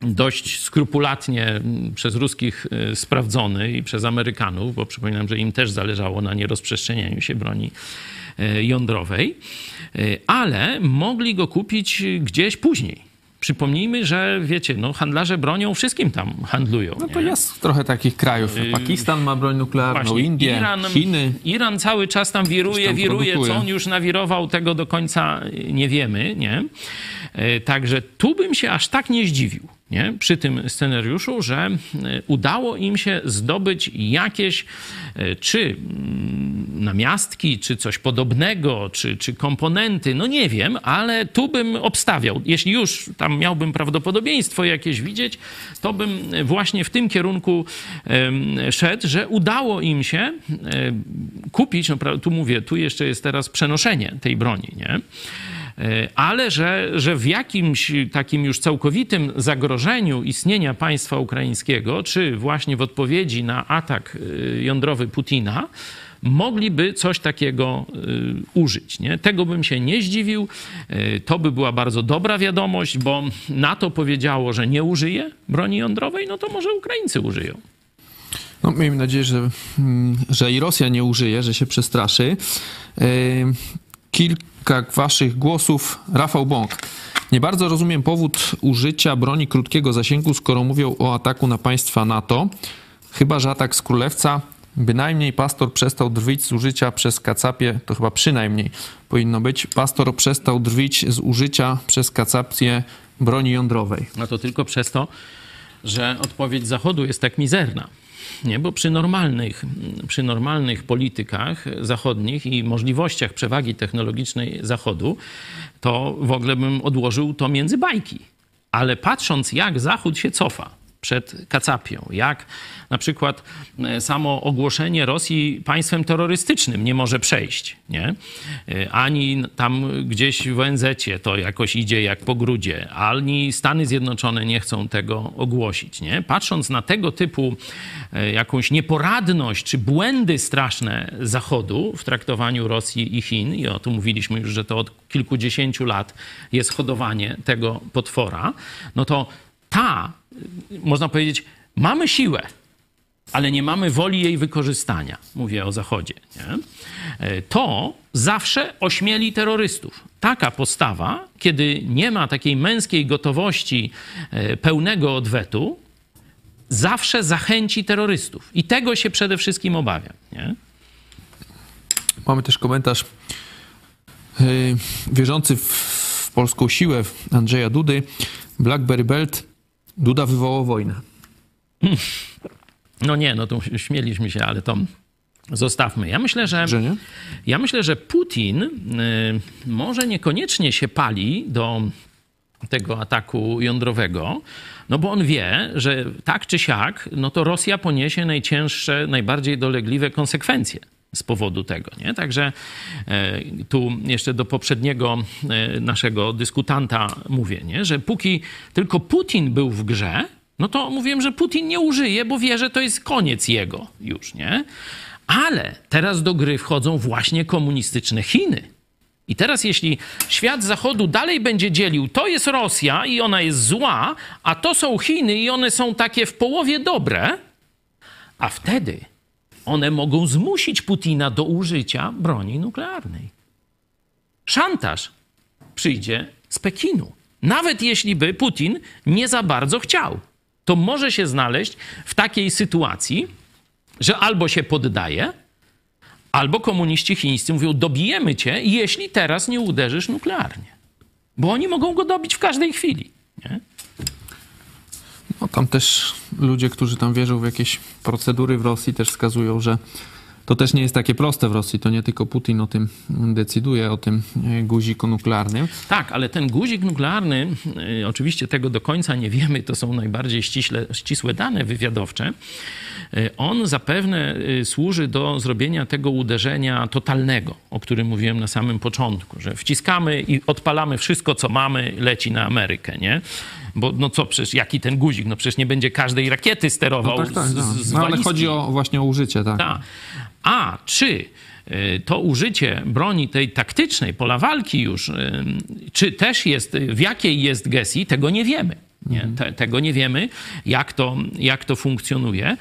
dość skrupulatnie przez ruskich e, sprawdzony i przez Amerykanów, bo przypominam, że im też zależało na nierozprzestrzenianiu się broni e, jądrowej, e, ale mogli go kupić gdzieś później. Przypomnijmy, że wiecie, no, handlarze bronią wszystkim tam handlują. No to nie? jest trochę takich krajów. Y, Pakistan ma broń nuklearną, Właśnie, Indie, Iran, Chiny. Iran cały czas tam wiruje, tam wiruje. Produkuje. Co on już nawirował, tego do końca nie wiemy. Nie? Także tu bym się aż tak nie zdziwił nie? przy tym scenariuszu, że e, udało im się zdobyć jakieś e, czy mm, namiastki, czy coś podobnego, czy, czy komponenty, no nie wiem, ale tu bym obstawiał. Jeśli już tam miałbym prawdopodobieństwo jakieś widzieć, to bym właśnie w tym kierunku szedł, że udało im się kupić, no tu mówię, tu jeszcze jest teraz przenoszenie tej broni, nie? E, ale że, że w jakimś takim już całkowitym zagrożeniu istnienia państwa ukraińskiego, czy właśnie w odpowiedzi na atak e, jądrowy Putina, mogliby coś takiego y, użyć. Nie? Tego bym się nie zdziwił. Y, to by była bardzo dobra wiadomość, bo NATO powiedziało, że nie użyje broni jądrowej, no to może Ukraińcy użyją. No, miejmy nadzieję, że, mm, że i Rosja nie użyje, że się przestraszy. Kilka kilka waszych głosów. Rafał Bąk. Nie bardzo rozumiem powód użycia broni krótkiego zasięgu, skoro mówią o ataku na państwa NATO. Chyba, że atak z Królewca. Bynajmniej pastor przestał drwić z użycia przez Kacapie, to chyba przynajmniej powinno być, pastor przestał drwić z użycia przez Kacapie broni jądrowej. No to tylko przez to, że odpowiedź Zachodu jest tak mizerna. Nie, bo przy normalnych, przy normalnych politykach zachodnich i możliwościach przewagi technologicznej Zachodu, to w ogóle bym odłożył to między bajki. Ale patrząc, jak Zachód się cofa, przed Kacapią. Jak na przykład e, samo ogłoszenie Rosji państwem terrorystycznym nie może przejść, nie? E, ani tam gdzieś w ONZ to jakoś idzie jak po grudzie, ani Stany Zjednoczone nie chcą tego ogłosić, nie? Patrząc na tego typu e, jakąś nieporadność czy błędy straszne Zachodu w traktowaniu Rosji i Chin, i o tym mówiliśmy już, że to od kilkudziesięciu lat jest hodowanie tego potwora, no to ta, można powiedzieć, mamy siłę, ale nie mamy woli jej wykorzystania. Mówię o Zachodzie. Nie? E, to zawsze ośmieli terrorystów. Taka postawa, kiedy nie ma takiej męskiej gotowości e, pełnego odwetu, zawsze zachęci terrorystów. I tego się przede wszystkim obawiam. Nie? Mamy też komentarz yy, wierzący w polską siłę Andrzeja Dudy. Blackberry Belt Duda wywołał wojnę. No nie, no to śmieliśmy się, ale to zostawmy. Ja myślę, że, że nie? ja myślę, że Putin y, może niekoniecznie się pali do tego ataku jądrowego, no bo on wie, że tak czy siak, no to Rosja poniesie najcięższe, najbardziej dolegliwe konsekwencje z powodu tego. Nie? Także e, tu jeszcze do poprzedniego e, naszego dyskutanta mówię, nie? że póki tylko Putin był w grze, no to mówiłem, że Putin nie użyje, bo wie, że to jest koniec jego już, nie? Ale teraz do gry wchodzą właśnie komunistyczne Chiny. I teraz, jeśli świat zachodu dalej będzie dzielił, to jest Rosja i ona jest zła, a to są Chiny i one są takie w połowie dobre, a wtedy one mogą zmusić Putina do użycia broni nuklearnej. Szantaż przyjdzie z Pekinu. Nawet jeśli by Putin nie za bardzo chciał, to może się znaleźć w takiej sytuacji, że albo się poddaje, albo komuniści chińscy mówią: dobijemy cię, jeśli teraz nie uderzysz nuklearnie. Bo oni mogą go dobić w każdej chwili. Nie? No, tam też ludzie, którzy tam wierzą w jakieś procedury w Rosji, też wskazują, że to też nie jest takie proste w Rosji. To nie tylko Putin o tym decyduje, o tym e, guziku nuklearnym. Tak, ale ten guzik nuklearny, e, oczywiście tego do końca nie wiemy, to są najbardziej ściśle, ścisłe dane wywiadowcze. E, on zapewne służy do zrobienia tego uderzenia totalnego, o którym mówiłem na samym początku, że wciskamy i odpalamy wszystko, co mamy, leci na Amerykę, nie? Bo no co, przecież jaki ten guzik? No przecież nie będzie każdej rakiety sterował no tak, tak, z no, ale chodzi o, właśnie o użycie, tak. Ta. A czy y, to użycie broni tej taktycznej, pola walki już, czy też jest, w jakiej jest GESI, tego nie wiemy. Nie? Mhm. Te, tego nie wiemy, jak to, jak to funkcjonuje.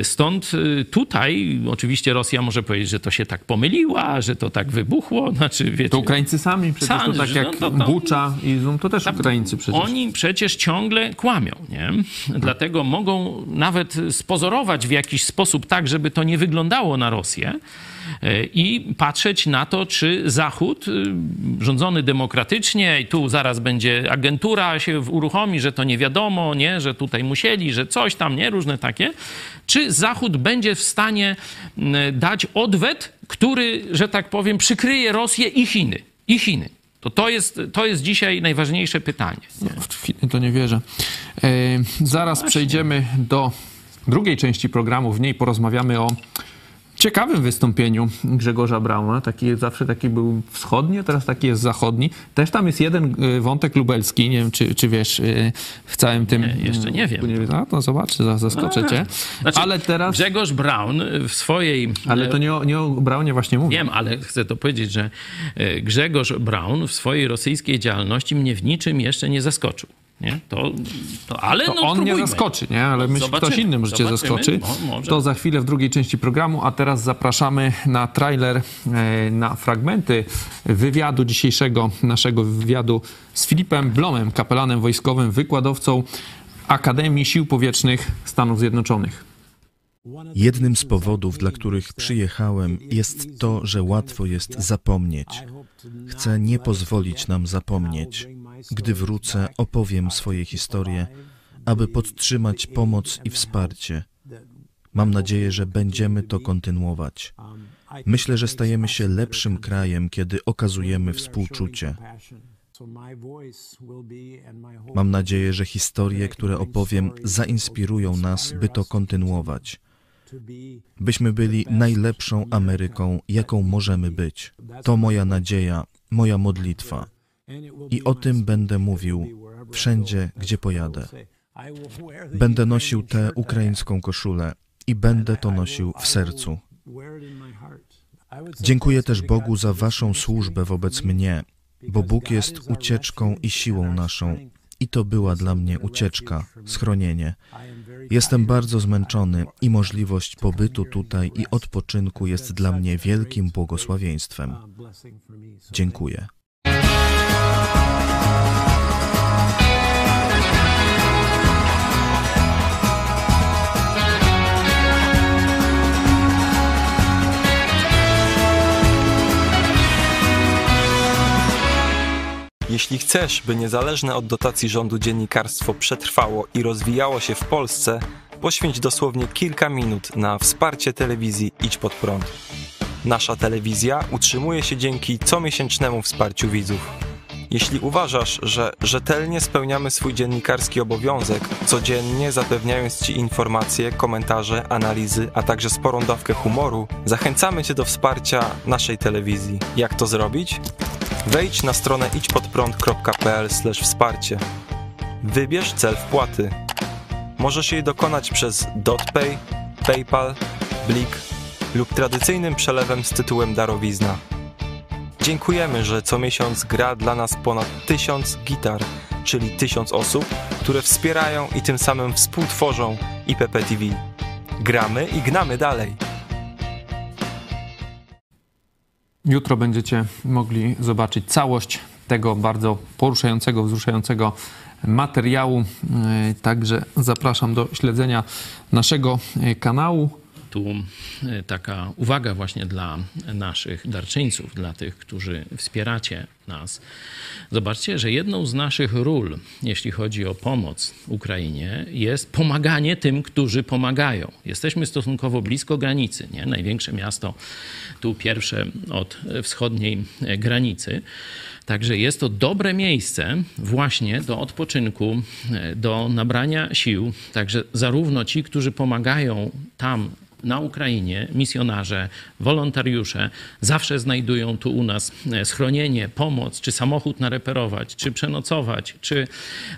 Y, stąd tutaj oczywiście Rosja może powiedzieć, że to się tak pomyliła, że to tak wybuchło. [laughs] Znaczy, wiecie, to Ukraińcy sami przecież, sami, to tak jak no, to, to, Bucza i Zum, to też Ukraińcy przecież. Oni przecież ciągle kłamią, nie? Dlatego mogą nawet spozorować w jakiś sposób tak, żeby to nie wyglądało na Rosję, E, i patrzeć na to, czy Zachód y, rządzony demokratycznie i tu zaraz będzie agentura się uruchomi, że to nie wiadomo, nie, że tutaj musieli, że coś tam, nie, różne takie. Czy Zachód będzie w stanie dać odwet, który, że tak powiem, przykryje Rosję i Chiny? I Chiny. To, to, jest, to jest dzisiaj najważniejsze pytanie. Nie? W Chiny to nie wierzę. E, zaraz no przejdziemy do drugiej części programu. W niej porozmawiamy o ciekawym wystąpieniu Grzegorza Brauna. Taki zawsze taki był wschodni, teraz taki jest zachodni. Też tam jest jeden y, wątek lubelski. Nie wiem, czy, czy wiesz y, w całym tym. Nie, jeszcze nie wiem. Nie, a to zobaczy, zaskoczę cię. Znaczy, ale teraz. Grzegorz Braun w swojej. Ale to nie o, nie o Braunie właśnie mówię. Wiem, ale chcę to powiedzieć, że y, Grzegorz Braun w swojej rosyjskiej działalności mnie w niczym jeszcze nie zaskoczył. Nie? To, to, ale to no, on nie zaskoczy, nie? ale myślę, że ktoś inny może cię zaskoczy. No, to za chwilę w drugiej części programu, a teraz zapraszamy na trailer, e, na fragmenty wywiadu dzisiejszego, naszego wywiadu z Filipem Blomem, kapelanem wojskowym, wykładowcą Akademii Sił Powietrznych Stanów Zjednoczonych. Jednym z powodów, dla których przyjechałem, jest to, że łatwo jest zapomnieć. Chcę nie pozwolić nam zapomnieć. Gdy wrócę, opowiem swoje historie, aby podtrzymać pomoc i wsparcie. Mam nadzieję, że będziemy to kontynuować. Myślę, że stajemy się lepszym krajem, kiedy okazujemy współczucie. Mam nadzieję, że historie, które opowiem, zainspirują nas, by to kontynuować. Byśmy byli najlepszą Ameryką, jaką możemy być. To moja nadzieja, moja modlitwa. I o tym będę mówił wszędzie, gdzie pojadę. Będę nosił tę ukraińską koszulę i będę to nosił w sercu. Dziękuję też Bogu za Waszą służbę wobec mnie, bo Bóg jest ucieczką i siłą naszą. I to była dla mnie ucieczka, schronienie. Jestem bardzo zmęczony i możliwość pobytu tutaj i odpoczynku jest dla mnie wielkim błogosławieństwem. Dziękuję. Jeśli chcesz, by niezależne od dotacji rządu dziennikarstwo przetrwało i rozwijało się w Polsce, poświęć dosłownie kilka minut na wsparcie telewizji Idź Pod Prąd. Nasza telewizja utrzymuje się dzięki comiesięcznemu wsparciu widzów. Jeśli uważasz, że rzetelnie spełniamy swój dziennikarski obowiązek, codziennie zapewniając Ci informacje, komentarze, analizy, a także sporą dawkę humoru, zachęcamy Cię do wsparcia naszej telewizji. Jak to zrobić? Wejdź na stronę idźpodprąd.pl wsparcie. Wybierz cel wpłaty. Możesz jej dokonać przez DotPay, PayPal, Blik lub tradycyjnym przelewem z tytułem darowizna. Dziękujemy, że co miesiąc gra dla nas ponad tysiąc gitar, czyli tysiąc osób, które wspierają i tym samym współtworzą IPP TV. Gramy i gnamy dalej. Jutro będziecie mogli zobaczyć całość tego bardzo poruszającego, wzruszającego materiału. E, także zapraszam do śledzenia naszego e, kanału tu e, taka uwaga właśnie dla naszych darczyńców, dla tych, którzy wspieracie nas. Zobaczcie, że jedną z naszych ról, jeśli chodzi o pomoc Ukrainie, jest pomaganie tym, którzy pomagają. Jesteśmy stosunkowo blisko granicy, nie? Największe miasto, tu pierwsze od wschodniej granicy. Także jest to dobre miejsce właśnie do odpoczynku, do nabrania sił. Także zarówno ci, którzy pomagają tam na Ukrainie misjonarze, wolontariusze zawsze znajdują tu u nas e, schronienie, pomoc, czy samochód nareperować, czy przenocować, czy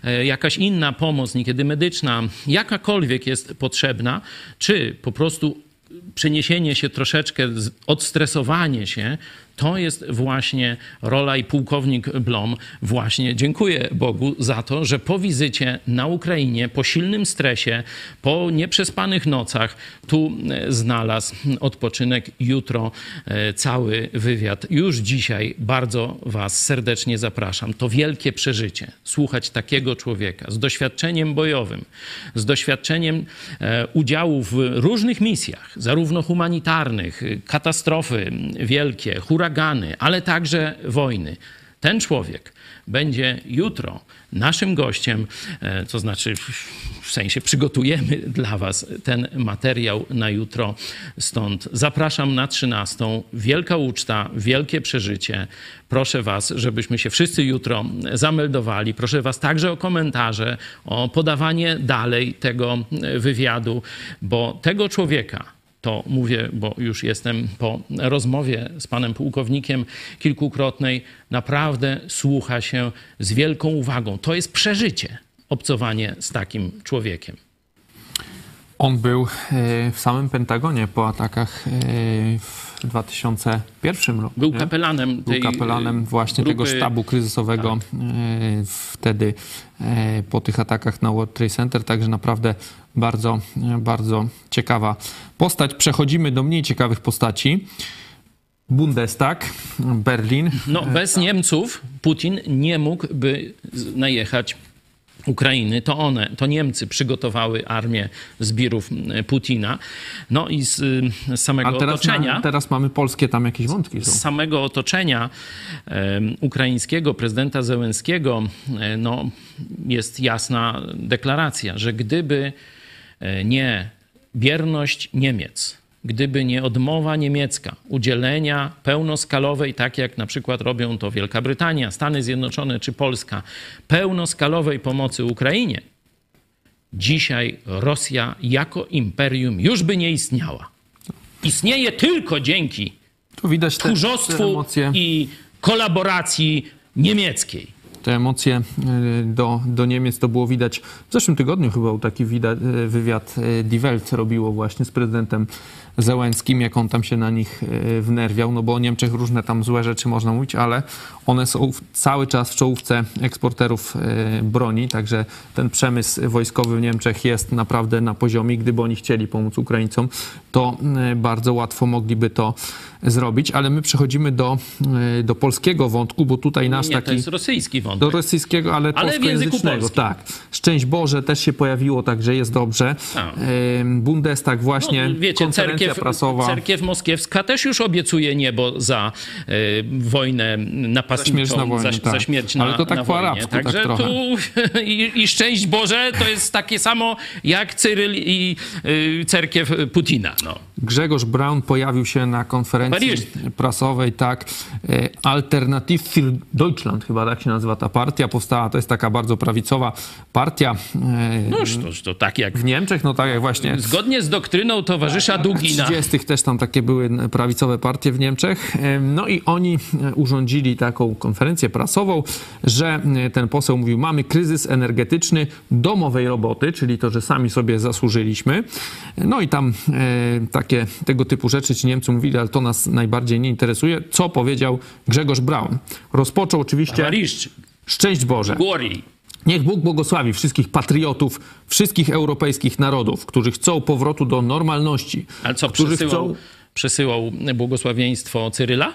e, jakaś inna pomoc, niekiedy medyczna, jakakolwiek jest potrzebna, czy po prostu przeniesienie się troszeczkę, odstresowanie się to jest właśnie rola i pułkownik Blom właśnie dziękuję Bogu za to, że po wizycie na Ukrainie, po silnym stresie, po nieprzespanych nocach, tu e, znalazł odpoczynek. Jutro e, cały wywiad. Już dzisiaj bardzo Was serdecznie zapraszam. To wielkie przeżycie. Słuchać takiego człowieka z doświadczeniem bojowym, z doświadczeniem e, udziału w różnych misjach, zarówno humanitarnych, katastrofy wielkie, huragany, huragany, ale także wojny. ten człowiek będzie jutro naszym gościem, e, to znaczy w sensie przygotujemy dla Was ten materiał na jutro. Stąd zapraszam na 13. Wielka uczta, wielkie przeżycie. Proszę Was, żebyśmy się wszyscy jutro zameldowali. Proszę Was także o komentarze, o podawanie dalej tego wywiadu, bo tego człowieka, to mówię, bo już jestem po rozmowie z panem pułkownikiem kilkukrotnej, naprawdę słucha się z wielką uwagą. To jest przeżycie, obcowanie z takim człowiekiem. On był e, w samym Pentagonie po atakach e, w 2001 roku. Był kapelanem tej Był kapelanem właśnie grupy, tego sztabu kryzysowego tak. wtedy po tych atakach na World Trade Center, także naprawdę bardzo, bardzo ciekawa postać. Przechodzimy do mniej ciekawych postaci. Bundestag, Berlin. No, bez Niemców Putin nie mógłby najechać Ukrainy, to one, to Niemcy przygotowały armię zbirów Putina. No i z, z samego A teraz otoczenia. Ma, teraz mamy polskie tam jakieś wątki. Są. Z samego otoczenia e, ukraińskiego, prezydenta Zełenskiego, e, no, jest jasna deklaracja, że gdyby nie bierność Niemiec, gdyby nie odmowa niemiecka udzielenia pełnoskalowej, tak jak na przykład robią to Wielka Brytania, Stany Zjednoczone czy Polska, pełnoskalowej pomocy Ukrainie, dzisiaj Rosja jako imperium już by nie istniała. Istnieje tylko dzięki tu widać te, tchórzostwu te i kolaboracji niemieckiej te emocje do, do Niemiec to było widać. W zeszłym tygodniu chyba taki wywiad Die Welt robiło właśnie z prezydentem Zełęckim, jak on tam się na nich wnerwiał, no bo o Niemczech różne tam złe rzeczy można mówić, ale one są cały czas w czołówce eksporterów broni, także ten przemysł wojskowy w Niemczech jest naprawdę na poziomie. Gdyby oni chcieli pomóc Ukraińcom, to bardzo łatwo mogliby to zrobić, ale my przechodzimy do, do polskiego wątku, bo tutaj nasz nie, taki... to jest rosyjski wątek. Do rosyjskiego, ale, ale polskojęzycznego. Tak. Szczęść Boże też się pojawiło, także jest dobrze. A. Bundestag właśnie, no, wiecie, konferencja cerkiew, prasowa. Cerkiew moskiewska też już obiecuje niebo za e, wojnę napastniczą, za, wojnę, za, tak. za śmierć na Ale to tak na po wojnie. arabsku, Także tak tu [laughs] i, i, szczęść Boże to jest takie samo jak Cyryl i y, cerkiew Putina. No. Grzegorz Braun pojawił się na konferencji prasowej, tak. Alternative für Deutschland, chyba tak się nazywa ta partia. Powstała, to jest taka bardzo prawicowa partia. No to, to tak jak... W Niemczech, no tak jak właśnie... Zgodnie z doktryną towarzysza Dugina. W 30 też tam takie były prawicowe partie w Niemczech. No i oni urządzili taką konferencję prasową, że ten poseł mówił, mamy kryzys energetyczny domowej roboty, czyli to, że sami sobie zasłużyliśmy. No i tam takie tego typu rzeczy ci Niemcy mówili, ale to nas najbardziej nie interesuje. Co powiedział Grzegorz Braun? Rozpoczął oczywiście... Szczęść Boże. Niech Bóg błogosławi wszystkich patriotów, wszystkich europejskich narodów, którzy chcą powrotu do normalności. Ale co, którzy przesyłał, chcą... przesyłał błogosławieństwo Cyryla?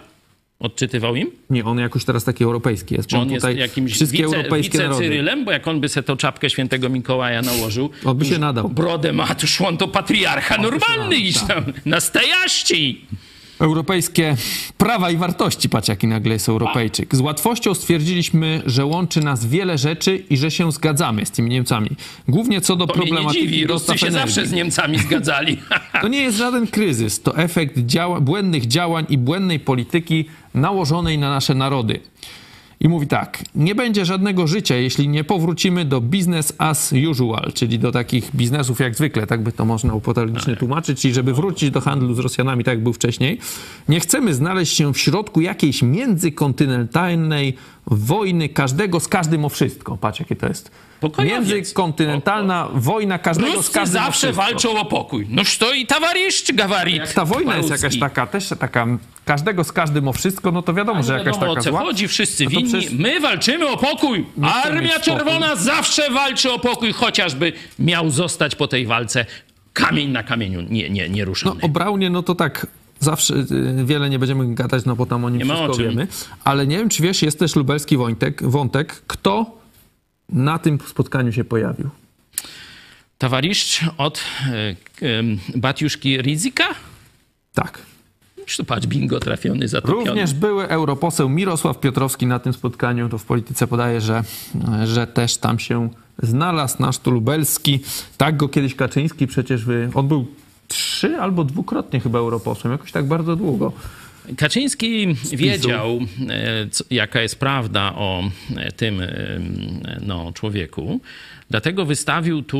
Odczytywał im? Nie, on jakoś teraz taki europejski jest. Czy on tutaj jest jakimś wszystkie wice, europejskie wice narody. Cyrylem? Bo jak on by se tą czapkę świętego Mikołaja nałożył... [laughs] On by się nadał. Brodę ma, to on to patriarcha normalny iść tam. Nastajaści! Europejskie prawa i wartości, patrz jaki nagle jest Europejczyk. Z łatwością stwierdziliśmy, że łączy nas wiele rzeczy i że się zgadzamy z tymi Niemcami. Głównie co do To mnie nie problematyki dziwi, Ruscy się energii. zawsze z Niemcami [laughs] zgadzali. To nie jest żaden kryzys, to efekt działa, błędnych działań i błędnej polityki nałożonej na nasze narody. I mówi tak, nie będzie żadnego życia, jeśli nie powrócimy do business as usual, czyli do takich biznesów jak zwykle, tak by to można upotalicznie tłumaczyć, czyli żeby wrócić do handlu z Rosjanami, tak jak był wcześniej. Nie chcemy znaleźć się w środku jakiejś międzykontynentalnej wojny każdego z każdym o wszystko. Patrz, jakie to jest. Pokojowiec. Międzykontynentalna wojna każdego z Ruscy każdym o zawsze wszystko. walczą o pokój. Noż to i towarzysz gawarit. Ta wojna jest jakaś taka, też taka, każdego z każdym o wszystko, no to wiadomo, że jakaś wiadomo, taka o co zła. chodzi, wszyscy No winni. przecież- My walczymy o pokój. Nie Armia. Czerwona zawsze walczy o pokój, chociażby miał zostać po tej walce kamień na kamieniu nie, nie, nie No ruszony. o Braunie, no to tak zawsze y, wiele nie będziemy gadać, no bo tam o nim Nie wszystko o wiemy. Ale nie wiem, czy wiesz, jest też lubelski wątek, wątek kto na tym spotkaniu się pojawił. Towarzysz od e, e, Batiuszki Rizika? Tak. Patrz, bingo trafiony, zatopiony. Również były europoseł Mirosław Piotrowski na tym spotkaniu. To w polityce podaje, że, że też tam się znalazł nasz tu lubelski. Tak go kiedyś Kaczyński przecież wy... On był trzy albo dwukrotnie chyba europosłem, jakoś tak bardzo długo. Kaczyński wiedział, e, co, jaka jest prawda o e, tym e, no, człowieku. Dlatego wystawił tu.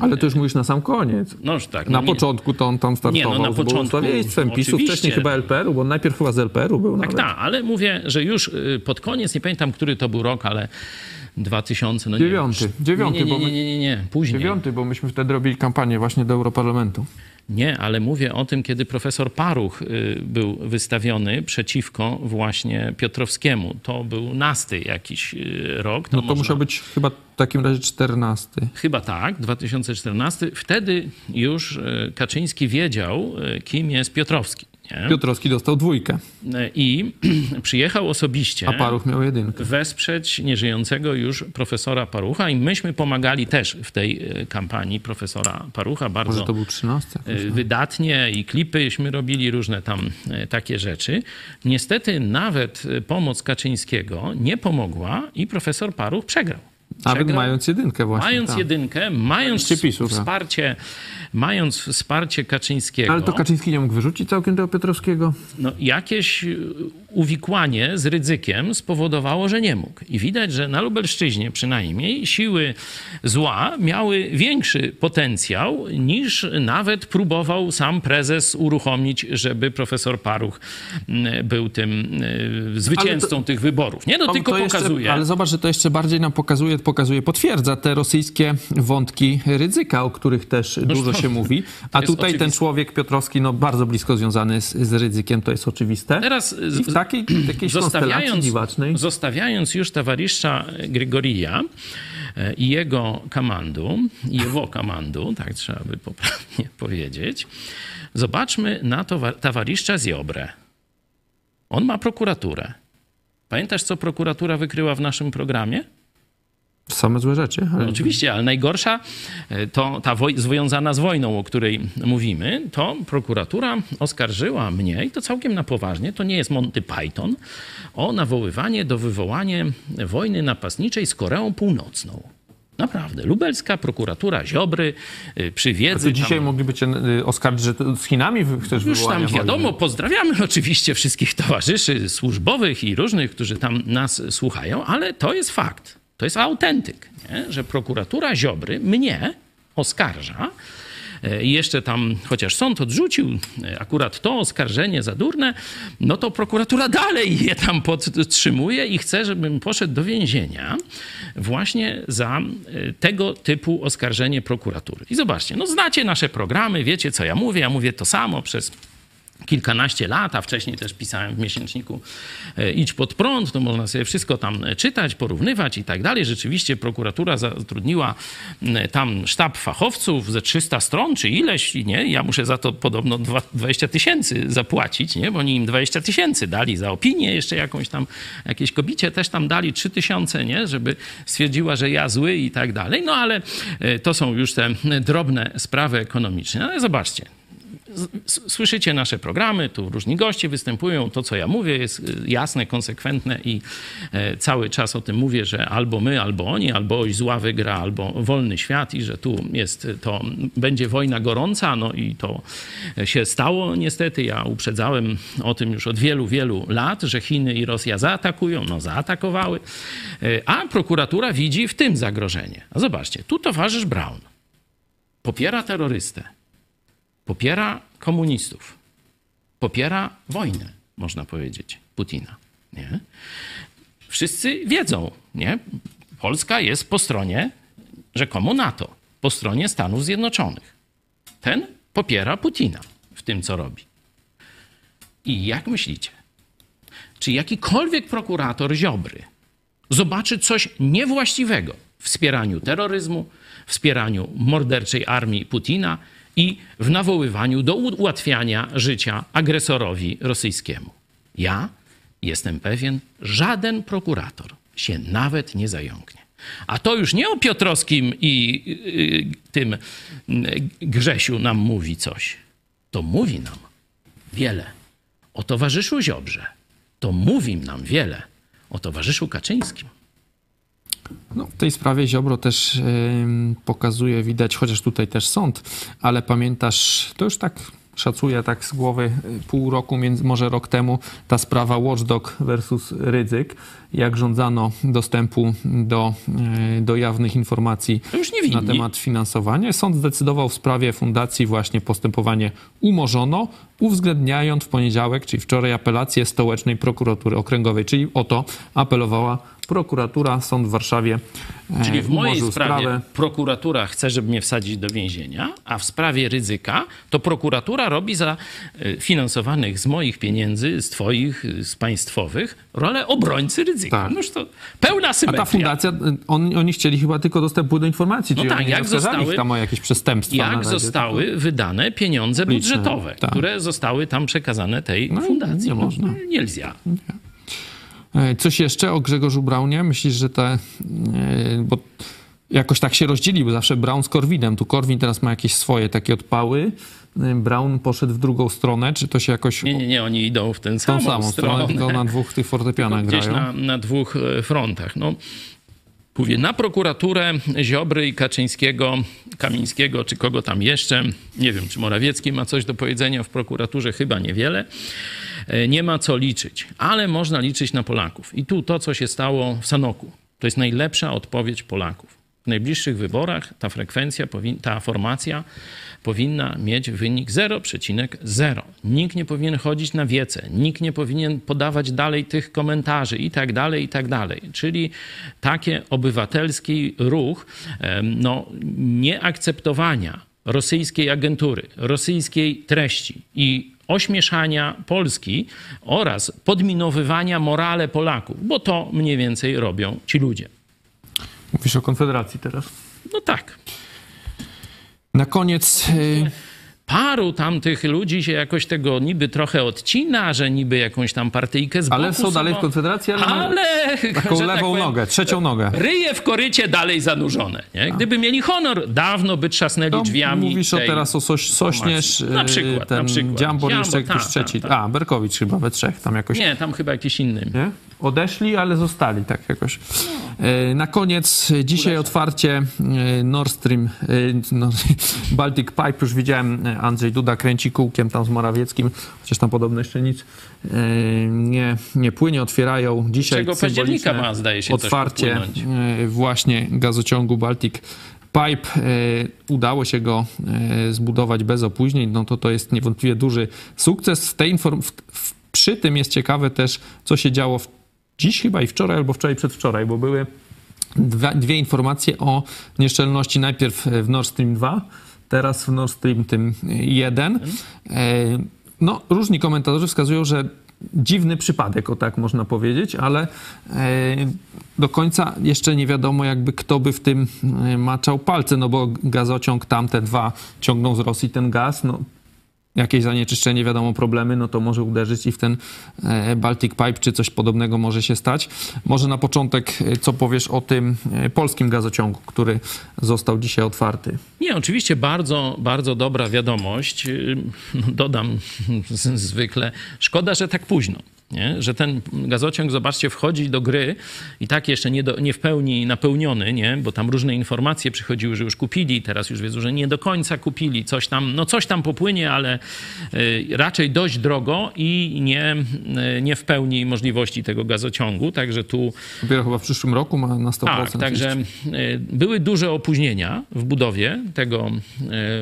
Ale to już mówisz na sam koniec. No, już tak, na no nie- początku to on tam startował Nie, no na z początku błogosławieństwem PiSu, wcześniej chyba LPR-u, bo on najpierw chyba z LPR-u był Tak, tak, ale mówię, że już y, pod koniec, nie pamiętam, który to był rok, ale 2000, no nie Dziewiąty, wiem. dziewiąty, nie, nie, nie, nie, nie, nie, później. Dziewiąty, bo myśmy wtedy robili kampanię właśnie do Europarlamentu. Nie, ale mówię o tym, kiedy profesor Paruch y, był wystawiony przeciwko właśnie Piotrowskiemu. To był nasty jakiś y, rok. No to można- musiał być chyba w takim razie czternasty. Chyba tak, 2014. Wtedy już y, Kaczyński wiedział, kim jest Piotrowski. Nie? Piotrowski dostał dwójkę, I [clears throat] przyjechał osobiście. a Paruch miał jedynkę. wesprzeć nieżyjącego już profesora Parucha i myśmy pomagali też w tej e, kampanii profesora Parucha bardzo Może to był trzynasty? e, wydatnie i klipyśmy robili różne tam e, takie rzeczy. Niestety nawet pomoc Kaczyńskiego nie pomogła i profesor Paruch przegrał. Nawet Przegrał. mając jedynkę właśnie. Mając tak. jedynkę, mając PiSu, tak. wsparcie, mając wsparcie Kaczyńskiego. Ale to Kaczyński nie mógł wyrzucić całkiem tego Piotrowskiego? no, jakieś uwikłanie z ryzykiem spowodowało, że nie mógł. I widać, że na Lubelszczyźnie przynajmniej siły zła miały większy potencjał niż nawet próbował sam prezes uruchomić, żeby profesor Paruch mm, był tym y, zwycięzcą tych wyborów. Nie, no To- tylko to jeszcze- pokazuje. Ale zobacz, że to jeszcze bardziej nam pokazuje, pokazuje, potwierdza te rosyjskie wątki ryzyka, o których też dużo to- się mówi. [laughs] A tutaj ten oczywiste. człowiek Piotrowski, no bardzo blisko związany z, z ryzykiem, to jest oczywiste. Teraz I w takiej konstelacji zostawiając, dziwacznej. zostawiając już towarzysza Grigorija e, i jego kamandu, jego kamandu, tak trzeba by poprawnie [laughs] powiedzieć, zobaczmy na towa- towarzysza Ziobrę. On ma prokuraturę. Pamiętasz, co prokuratura wykryła w naszym programie? Same złe rzeczy. Ale... Oczywiście, ale najgorsza e, to ta woj- związana z wojną, o której mówimy, to prokuratura oskarżyła mnie, i to całkiem na poważnie, to nie jest Monty Python, o nawoływanie do wywołania wojny napastniczej z Koreą Północną. Naprawdę. Lubelska prokuratura Ziobry y, przy A wiedzy... ty dzisiaj tam- mogliby cię y, oskarżyć, że z Chinami chcesz już tam wiadomo, wojny. pozdrawiamy [laughs] oczywiście wszystkich towarzyszy służbowych i różnych, którzy tam nas słuchają, ale to jest fakt, to jest autentyk, nie? że prokuratura Ziobry mnie oskarża e, i jeszcze tam, chociaż sąd odrzucił e, akurat to oskarżenie za durne, no to prokuratura dalej je tam podtrzymuje i chce, żebym poszedł do więzienia właśnie za e, tego typu oskarżenie prokuratury. I zobaczcie, no znacie nasze programy, wiecie co ja mówię, ja mówię to samo przez kilkanaście lat, a wcześniej też pisałem w miesięczniku e, Idź pod prąd, to można sobie wszystko tam e, czytać, porównywać i tak dalej. Rzeczywiście prokuratura zatrudniła tam sztab fachowców ze 300 stron, czy ileś, nie? Ja muszę za to podobno dwa- 20 tysięcy zapłacić, nie? Bo oni im 20 tysięcy dali za opinię jeszcze jakąś tam, jakiejś kobicie też tam dali 3 tysiące, nie? Żeby stwierdziła, że ja zły i tak dalej. No ale e, to są już te drobne sprawy ekonomiczne. Ale zobaczcie, Słyszycie nasze programy, tu różni goście występują. To, co ja mówię, jest y, jasne, konsekwentne i e, cały czas o tym mówię, że albo my, albo oni, albo oś zła wygra, albo wolny świat i że tu jest to, będzie wojna gorąca, no i to się stało niestety. Ja uprzedzałem o tym już od wielu, wielu lat, że Chiny i Rosja zaatakują, no zaatakowały, E, a prokuratura widzi w tym zagrożenie. A zobaczcie, tu towarzysz Brown popiera terrorystę popiera komunistów, popiera wojnę, można powiedzieć, Putina. Nie? Wszyscy wiedzą, nie? Polska jest po stronie rzekomo NATO, po stronie Stanów Zjednoczonych. Ten popiera Putina w tym, co robi. I jak myślicie, czy jakikolwiek prokurator Ziobry zobaczy coś niewłaściwego w wspieraniu terroryzmu, wspieraniu morderczej armii Putina i w nawoływaniu do ułatwiania życia agresorowi rosyjskiemu. Ja jestem pewien, żaden prokurator się nawet nie zająknie. A to już nie o Piotrowskim i y, tym y, Grzesiu nam mówi coś. To mówi nam wiele o towarzyszu Ziobrze, to mówi nam wiele o towarzyszu Kaczyńskim. No, w tej sprawie Ziobro też ym, pokazuje, widać, chociaż tutaj też sąd, ale pamiętasz, to już tak szacuję tak z głowy y, pół roku, między, może rok temu, ta sprawa Watchdog versus Rydzyk, jak rządzano dostępu do, y, do jawnych informacji To już nie winni. na temat finansowania. Sąd zdecydował w sprawie fundacji właśnie postępowanie umorzono, uwzględniając w poniedziałek, czyli wczoraj apelację stołecznej prokuratury okręgowej, czyli o to apelowała prokuratura, sąd w Warszawie. e, Czyli w mojej sprawie sprawę. prokuratura chce, żeby mnie wsadzić do więzienia, a w sprawie ryzyka to prokuratura robi za y, finansowanych z moich pieniędzy, z twoich, z państwowych, rolę obrońcy ryzyka. Tak. Noż to pełna A symetria. ta fundacja, y, on, oni chcieli chyba tylko dostępu do informacji, No czyli tak, oni nie jak zostały- tam o jakieś przestępstwa. Jak zostały wydane pieniądze Liczne, budżetowe, tak. które zostały tam przekazane tej No, fundacji. nie można. Nie lzia. E, Coś jeszcze o Grzegorzu Braunie? Myślisz, że te... e, Bo jakoś tak się rozdzielił zawsze Braun z Korwinem. Tu Korwin teraz ma jakieś swoje takie odpały. E, Braun poszedł w drugą stronę. Czy to się jakoś... Nie, nie, nie, oni idą w tę Tą samą, samą stronę, tylko na dwóch tych fortepianach gdzieś grają. na, na dwóch e, frontach. No, mówię, na prokuraturę Ziobry i Kaczyńskiego, Kamińskiego, czy kogo tam jeszcze, nie wiem, czy Morawiecki ma coś do powiedzenia w prokuraturze, chyba niewiele, e, nie ma co liczyć, ale można liczyć na Polaków. I tu to, co się stało w Sanoku, to jest najlepsza odpowiedź Polaków. W najbliższych wyborach ta frekwencja, ta formacja powinna mieć wynik 0,0. Nikt nie powinien chodzić na wiece, nikt nie powinien podawać dalej tych komentarzy i tak dalej, i tak dalej. Czyli takie obywatelski ruch no, nieakceptowania rosyjskiej agentury, rosyjskiej treści i ośmieszania Polski oraz podminowywania morale Polaków, bo to mniej więcej robią ci ludzie. Mówisz o Konfederacji teraz. No tak. Na koniec... Paru tam tych ludzi się jakoś tego niby trochę odcina, że niby jakąś tam partyjkę z boku Ale są dalej w Konfederacji, ale, Ale, taką tak lewą powiem, nogę, trzecią nogę. Ryje w korycie dalej zanurzone. Nie? Gdyby mieli honor, dawno by trzasnęli To drzwiami. mówisz o teraz o Soś, Sośnierz, Na e, przykład, ten na przykład. Dziambor, Dziambor, jeszcze ktoś tak, trzeci. tak, tak. A, Berkowicz chyba we trzech tam jakoś. Nie, tam chyba jakiś inny. Nie? Odeszli, ale zostali tak jakoś. E, Na koniec dzisiaj otwarcie e, Nord Stream, no, [laughs] Baltic Pipe, już widziałem Andrzej Duda kręci kółkiem tam z Morawieckim, chociaż tam podobno jeszcze nic e, nie, nie płynie, otwierają dzisiaj października ma, zdaje się, otwarcie e, właśnie gazociągu Baltic Pipe. E, Udało się go zbudować bez opóźnień, no to to jest niewątpliwie duży sukces. W tej inform- w, w, przy tym jest ciekawe też, co się działo w, dziś chyba i wczoraj, albo wczoraj przedwczoraj, bo były dwa, dwie informacje o nieszczelności. Najpierw w Nord Stream 2, teraz w Nord Stream tym 1. E, No, różni komentatorzy wskazują, że dziwny przypadek, o tak można powiedzieć, ale e, do końca jeszcze nie wiadomo, jakby kto by w tym e, maczał palce, no bo gazociąg tamte dwa ciągną z Rosji ten gaz, no jakieś zanieczyszczenie, wiadomo, problemy, no to może uderzyć i w ten e, Baltic Pipe, czy coś podobnego może się stać. Może na początek, e, co powiesz o tym e, polskim gazociągu, który został dzisiaj otwarty? Nie, oczywiście bardzo, bardzo dobra wiadomość. Yy, no, Dodam [laughs] zwykle, szkoda, że tak późno. Nie? Że ten gazociąg, zobaczcie, wchodzi do gry i tak jeszcze nie, do, nie w pełni napełniony, nie? bo tam różne informacje przychodziły, że już kupili, teraz już wiedzą, że nie do końca kupili, coś tam, no coś tam popłynie, ale y, raczej dość drogo i nie, y, nie w pełni możliwości tego gazociągu, także tu Dopiero chyba w przyszłym roku ma na 100%. tak, także y, były duże opóźnienia w budowie tego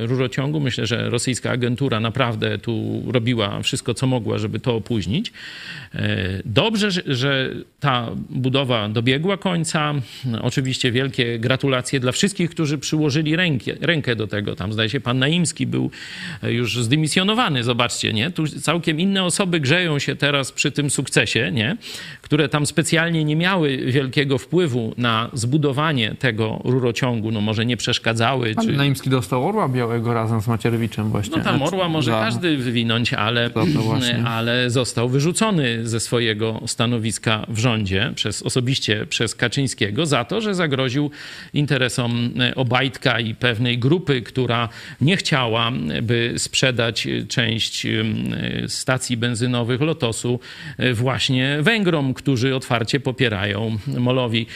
rurociągu. Myślę, że rosyjska agentura naprawdę tu robiła wszystko, co mogła, żeby to opóźnić. Y, Dobrze, że- ta budowa dobiegła końca. Oczywiście wielkie gratulacje dla wszystkich, którzy przyłożyli rękę, rękę do tego. Tam zdaje się pan Naimski był y, już zdymisjonowany, zobaczcie, nie? Tu całkiem inne osoby grzeją się teraz przy tym sukcesie, nie? Które tam specjalnie nie miały wielkiego wpływu na zbudowanie tego rurociągu, no może nie przeszkadzały, Ale czy... Naimski dostał orła białego razem z Macierewiczem właśnie. No tam orła może Za- każdy wywinąć, ale, ale został wyrzucony wyrzucony ze swojego stanowiska w rządzie, przez, osobiście przez Kaczyńskiego, za to, że zagroził interesom Obajtka i pewnej grupy, która nie chciała, by sprzedać część stacji benzynowych Lotosu właśnie Węgrom, którzy otwarcie popierają Molowi,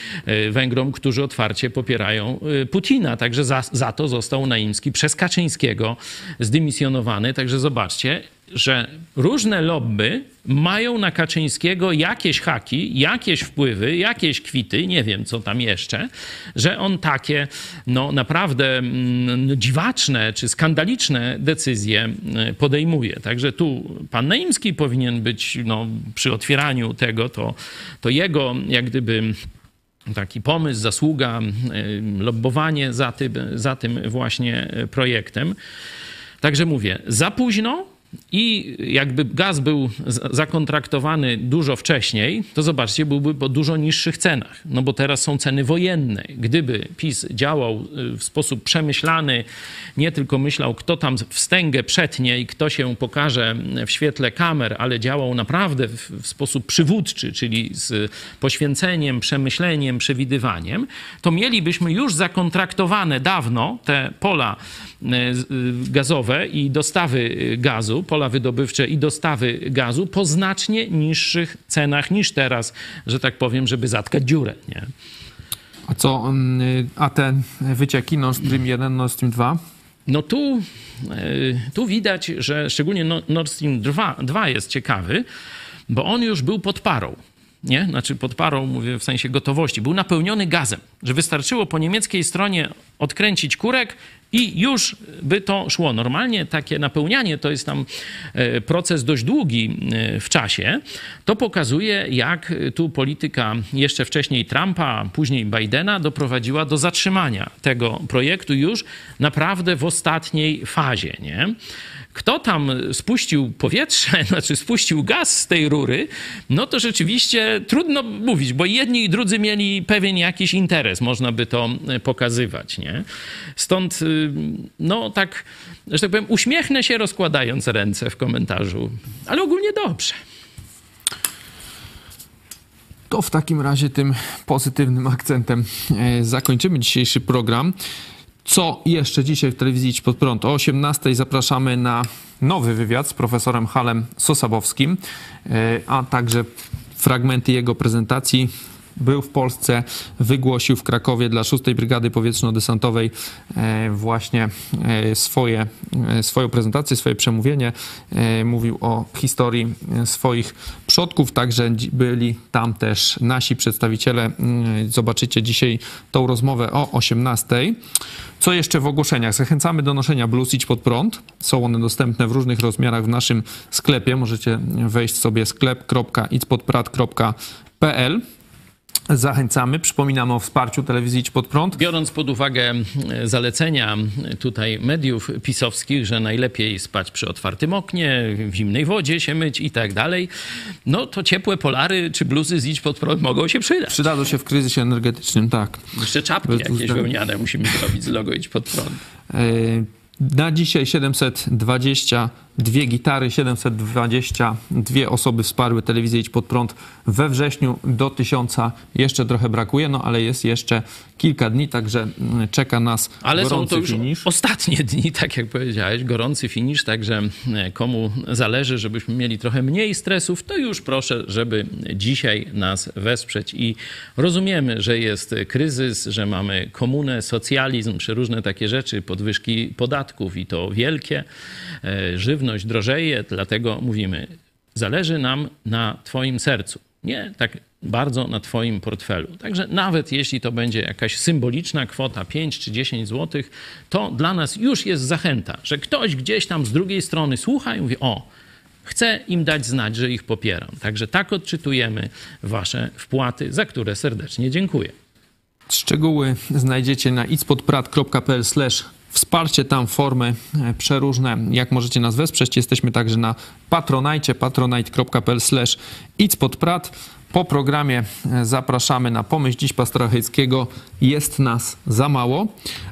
Węgrom, którzy otwarcie popierają Putina. Także za, za to został Naimski przez Kaczyńskiego zdymisjonowany. Także zobaczcie, że różne lobby mają na Kaczyńskiego jakieś haki, jakieś wpływy, jakieś kwity, nie wiem co tam jeszcze, że on takie no, naprawdę mm, dziwaczne czy skandaliczne decyzje mm, podejmuje. Także tu pan Naimski powinien być no, przy otwieraniu tego, to, to jego jak gdyby taki pomysł, zasługa, y, lobbowanie za tym, za tym właśnie projektem. Także mówię, za późno, i jakby gaz był zakontraktowany dużo wcześniej, to zobaczcie, byłby po dużo niższych cenach. No bo teraz są ceny wojenne. Gdyby PiS działał y, w sposób przemyślany, nie tylko myślał, kto tam wstęgę przetnie i kto się pokaże w świetle kamer, ale działał naprawdę w, w sposób przywódczy, czyli z poświęceniem, przemyśleniem, przewidywaniem, to mielibyśmy już zakontraktowane dawno te pola y, y, gazowe i dostawy gazu pola wydobywcze i dostawy gazu po znacznie niższych cenach niż teraz, że tak powiem, żeby zatkać dziurę. Nie? A co, mm, a te wycieki Nord Stream 1, Nord Stream 2? No tu, e, tu widać, że szczególnie Nord Stream 2, 2 jest ciekawy, bo on już był pod parą nie? Znaczy pod parą, mówię w sensie gotowości, był napełniony gazem, że wystarczyło po niemieckiej stronie odkręcić kurek i już by to szło. Normalnie takie napełnianie to jest tam e, proces dość długi e, w czasie. To pokazuje, jak tu polityka jeszcze wcześniej Trumpa, później Bidena doprowadziła do zatrzymania tego projektu już naprawdę w ostatniej fazie. Nie? Kto tam spuścił powietrze, [laughs] znaczy spuścił gaz z tej rury, no to rzeczywiście trudno mówić, bo jedni i drudzy mieli pewien jakiś interes, można by to e, pokazywać, nie? Stąd, y, no tak, że tak powiem, uśmiechnę się rozkładając ręce w komentarzu, ale ogólnie dobrze. To w takim razie tym pozytywnym akcentem e, zakończymy dzisiejszy program. Co jeszcze dzisiaj w telewizji Idź Pod Prąd? O 18 zapraszamy na nowy wywiad z profesorem Halem Sosabowskim, e, a także fragmenty jego prezentacji był w Polsce, wygłosił w Krakowie dla 6 Brygady Powietrzno-Desantowej e, właśnie e, swoje, swoją prezentację, swoje przemówienie. Mówił o historii swoich przodków, także byli tam też nasi przedstawiciele. Mm, zobaczycie dzisiaj tą rozmowę o 18. Co jeszcze w ogłoszeniach? Zachęcamy do noszenia bluz Idź Pod Prąd. Są one dostępne w różnych rozmiarach w naszym sklepie. Możecie wejść sobie sklep.idźpodprat.pl Zachęcamy, przypominamy o wsparciu telewizji Idź Pod Prąd. Biorąc pod uwagę e, zalecenia tutaj mediów pisowskich, że najlepiej spać przy otwartym oknie, w zimnej wodzie się myć i tak dalej, no to ciepłe polary czy bluzy z Idź Pod Prąd mogą się przydać. Przydadzą się w kryzysie energetycznym, tak. Jeszcze czapki Bez jakieś wełniane musimy zrobić z logo Idź Pod Prąd. Yy na dzisiaj 722 gitary, 722 osoby wsparły telewizję Idź Pod Prąd. We wrześniu do 1000 jeszcze trochę brakuje, no ale jest jeszcze kilka dni, także mm, czeka nas ale gorący są to już ostatnie [laughs] dni, tak jak powiedziałeś, gorący finisz, także e, komu zależy, żebyśmy mieli trochę mniej stresów, to już proszę, żeby dzisiaj nas wesprzeć i rozumiemy, że jest kryzys, że mamy komunę, socjalizm, przeróżne takie rzeczy, podwyżki podatków i to wielkie, e, żywność drożeje, dlatego mówimy, zależy nam na twoim sercu. Nie tak bardzo na Twoim portfelu. Także nawet jeśli to będzie jakaś symboliczna kwota 5 czy 10 zł, to dla nas już jest zachęta, że ktoś gdzieś tam z drugiej strony słucha i mówi: O, chcę im dać znać, że ich popieram. Także tak odczytujemy Wasze wpłaty, za które serdecznie dziękuję. Szczegóły znajdziecie na itspodprat.pl wsparcie tam formy e, przeróżne, jak możecie nas wesprzeć. Jesteśmy także na patronajcie, patronite.pl itspodprat. Po programie e, zapraszamy na pomyśl dziś pastora Hejskiego Jest nas za mało,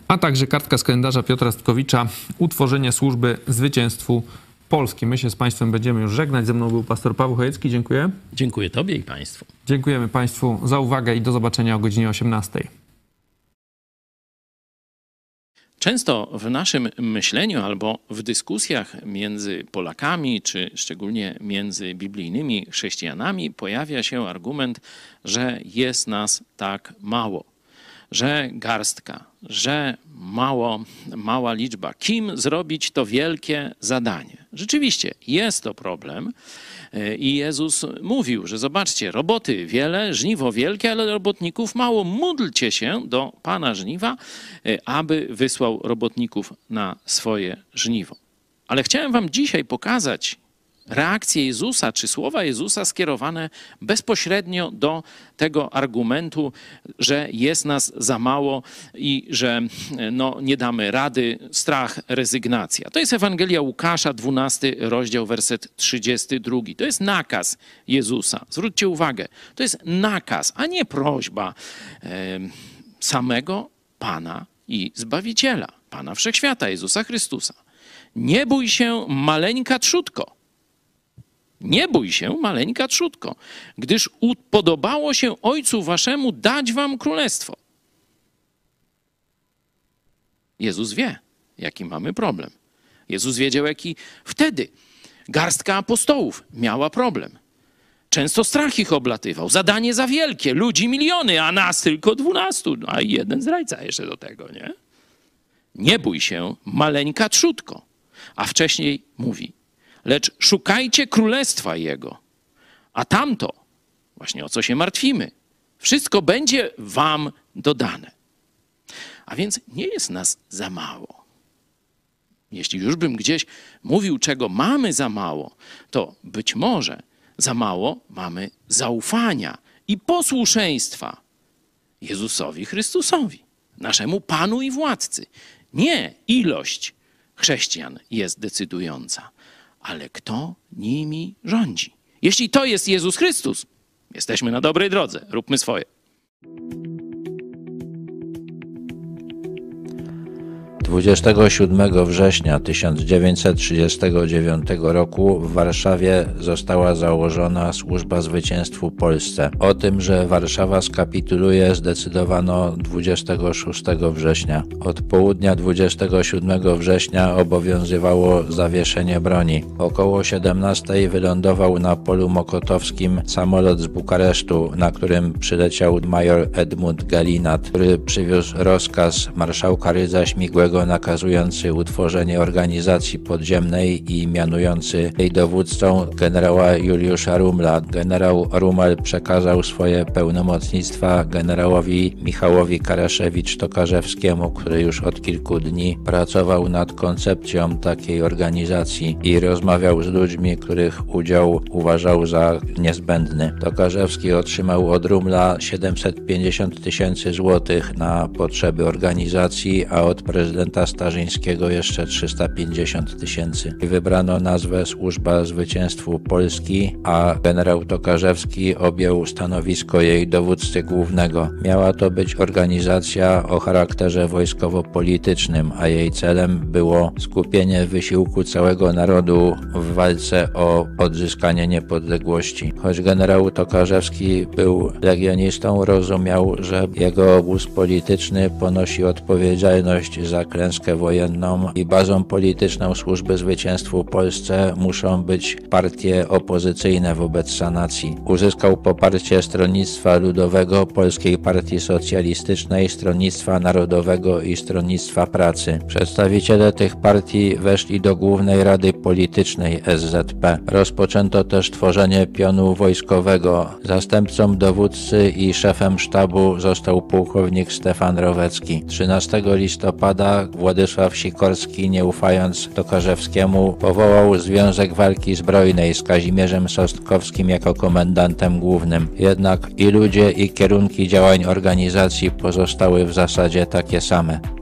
a także kartka z kalendarza Piotra Stkowicza Utworzenie służby zwycięstwu Polski. My się z Państwem będziemy już żegnać. Ze mną był pastor Paweł Chojecki. Dziękuję. Dziękuję Tobie i Państwu. Dziękujemy Państwu za uwagę i do zobaczenia o godzinie 18. Często w naszym myśleniu albo w dyskusjach między Polakami, czy szczególnie między biblijnymi chrześcijanami, pojawia się argument, że jest nas tak mało, że garstka, że mało, mała liczba. Kim zrobić to wielkie zadanie? Rzeczywiście jest to problem. I Jezus mówił, że zobaczcie, roboty wiele, żniwo wielkie, ale robotników mało. Módlcie się do Pana żniwa, aby wysłał robotników na swoje żniwo. Ale chciałem Wam dzisiaj pokazać reakcję Jezusa czy słowa Jezusa skierowane bezpośrednio do tego argumentu, że jest nas za mało i że no, nie damy rady, strach, rezygnacja. To jest Ewangelia Łukasza, 12 rozdział, werset 32. To jest nakaz Jezusa. Zwróćcie uwagę, to jest nakaz, a nie prośba samego Pana i Zbawiciela, Pana Wszechświata, Jezusa Chrystusa. Nie bój się, maleńka trzutko nie bój się, maleńka trzutko, gdyż podobało się Ojcu Waszemu dać Wam królestwo. Jezus wie, jaki mamy problem. Jezus wiedział, jaki wtedy garstka apostołów miała problem. Często strach ich oblatywał. Zadanie za wielkie, ludzi miliony, a nas tylko dwunastu, a jeden zdrajca jeszcze do tego, nie? Nie bój się, maleńka trzutko. A wcześniej mówi, lecz szukajcie królestwa Jego. A tamto, właśnie o co się martwimy, wszystko będzie Wam dodane. A więc nie jest nas za mało. Jeśli już bym gdzieś mówił, czego mamy za mało, to być może za mało mamy zaufania i posłuszeństwa Jezusowi Chrystusowi, naszemu Panu i Władcy. Nie ilość chrześcijan jest decydująca, ale kto nimi rządzi? Jeśli to jest Jezus Chrystus, jesteśmy na dobrej drodze, róbmy swoje. 27 września 1939 roku w Warszawie została założona służba zwycięstwu Polsce. O tym, że Warszawa skapituluje zdecydowano 26 września. Od południa 27 września obowiązywało zawieszenie broni. Około 17 wylądował na polu mokotowskim samolot z Bukaresztu, na którym przyleciał major Edmund Galinat, który przywiózł rozkaz marszałka Rydza Śmigłego nakazujący utworzenie organizacji podziemnej i mianujący jej dowódcą generała Juliusza Rumla. Generał Rumel przekazał swoje pełnomocnictwa generałowi Michałowi Karaszewicz-Tokarzewskiemu, który już od kilku dni pracował nad koncepcją takiej organizacji i rozmawiał z ludźmi, których udział uważał za niezbędny. Tokarzewski otrzymał od Rumla 750 tysięcy złotych na potrzeby organizacji, a od prezydenta prezydenta Starzyńskiego jeszcze 350 tysięcy. Wybrano nazwę Służba Zwycięstwu Polski, a generał Tokarzewski objął stanowisko jej dowódcy głównego. Miała to być organizacja o charakterze wojskowo-politycznym, a jej celem było skupienie wysiłku całego narodu w walce o odzyskanie niepodległości. Choć generał Tokarzewski był legionistą, rozumiał, że jego obóz polityczny ponosi odpowiedzialność za klęskę wojenną i bazą polityczną służby zwycięstwu Polsce muszą być partie opozycyjne wobec sanacji. Uzyskał poparcie Stronnictwa Ludowego, Polskiej Partii Socjalistycznej, Stronnictwa Narodowego i Stronnictwa Pracy. Przedstawiciele tych partii weszli do Głównej Rady Politycznej SZP. Rozpoczęto też tworzenie pionu wojskowego. Zastępcą dowódcy i szefem sztabu został pułkownik Stefan Rowecki. 13 listopada Władysław Sikorski, nie ufając Tokarzewskiemu, powołał Związek Walki Zbrojnej z Kazimierzem Sostkowskim jako komendantem głównym. Jednak i ludzie, i kierunki działań organizacji pozostały w zasadzie takie same.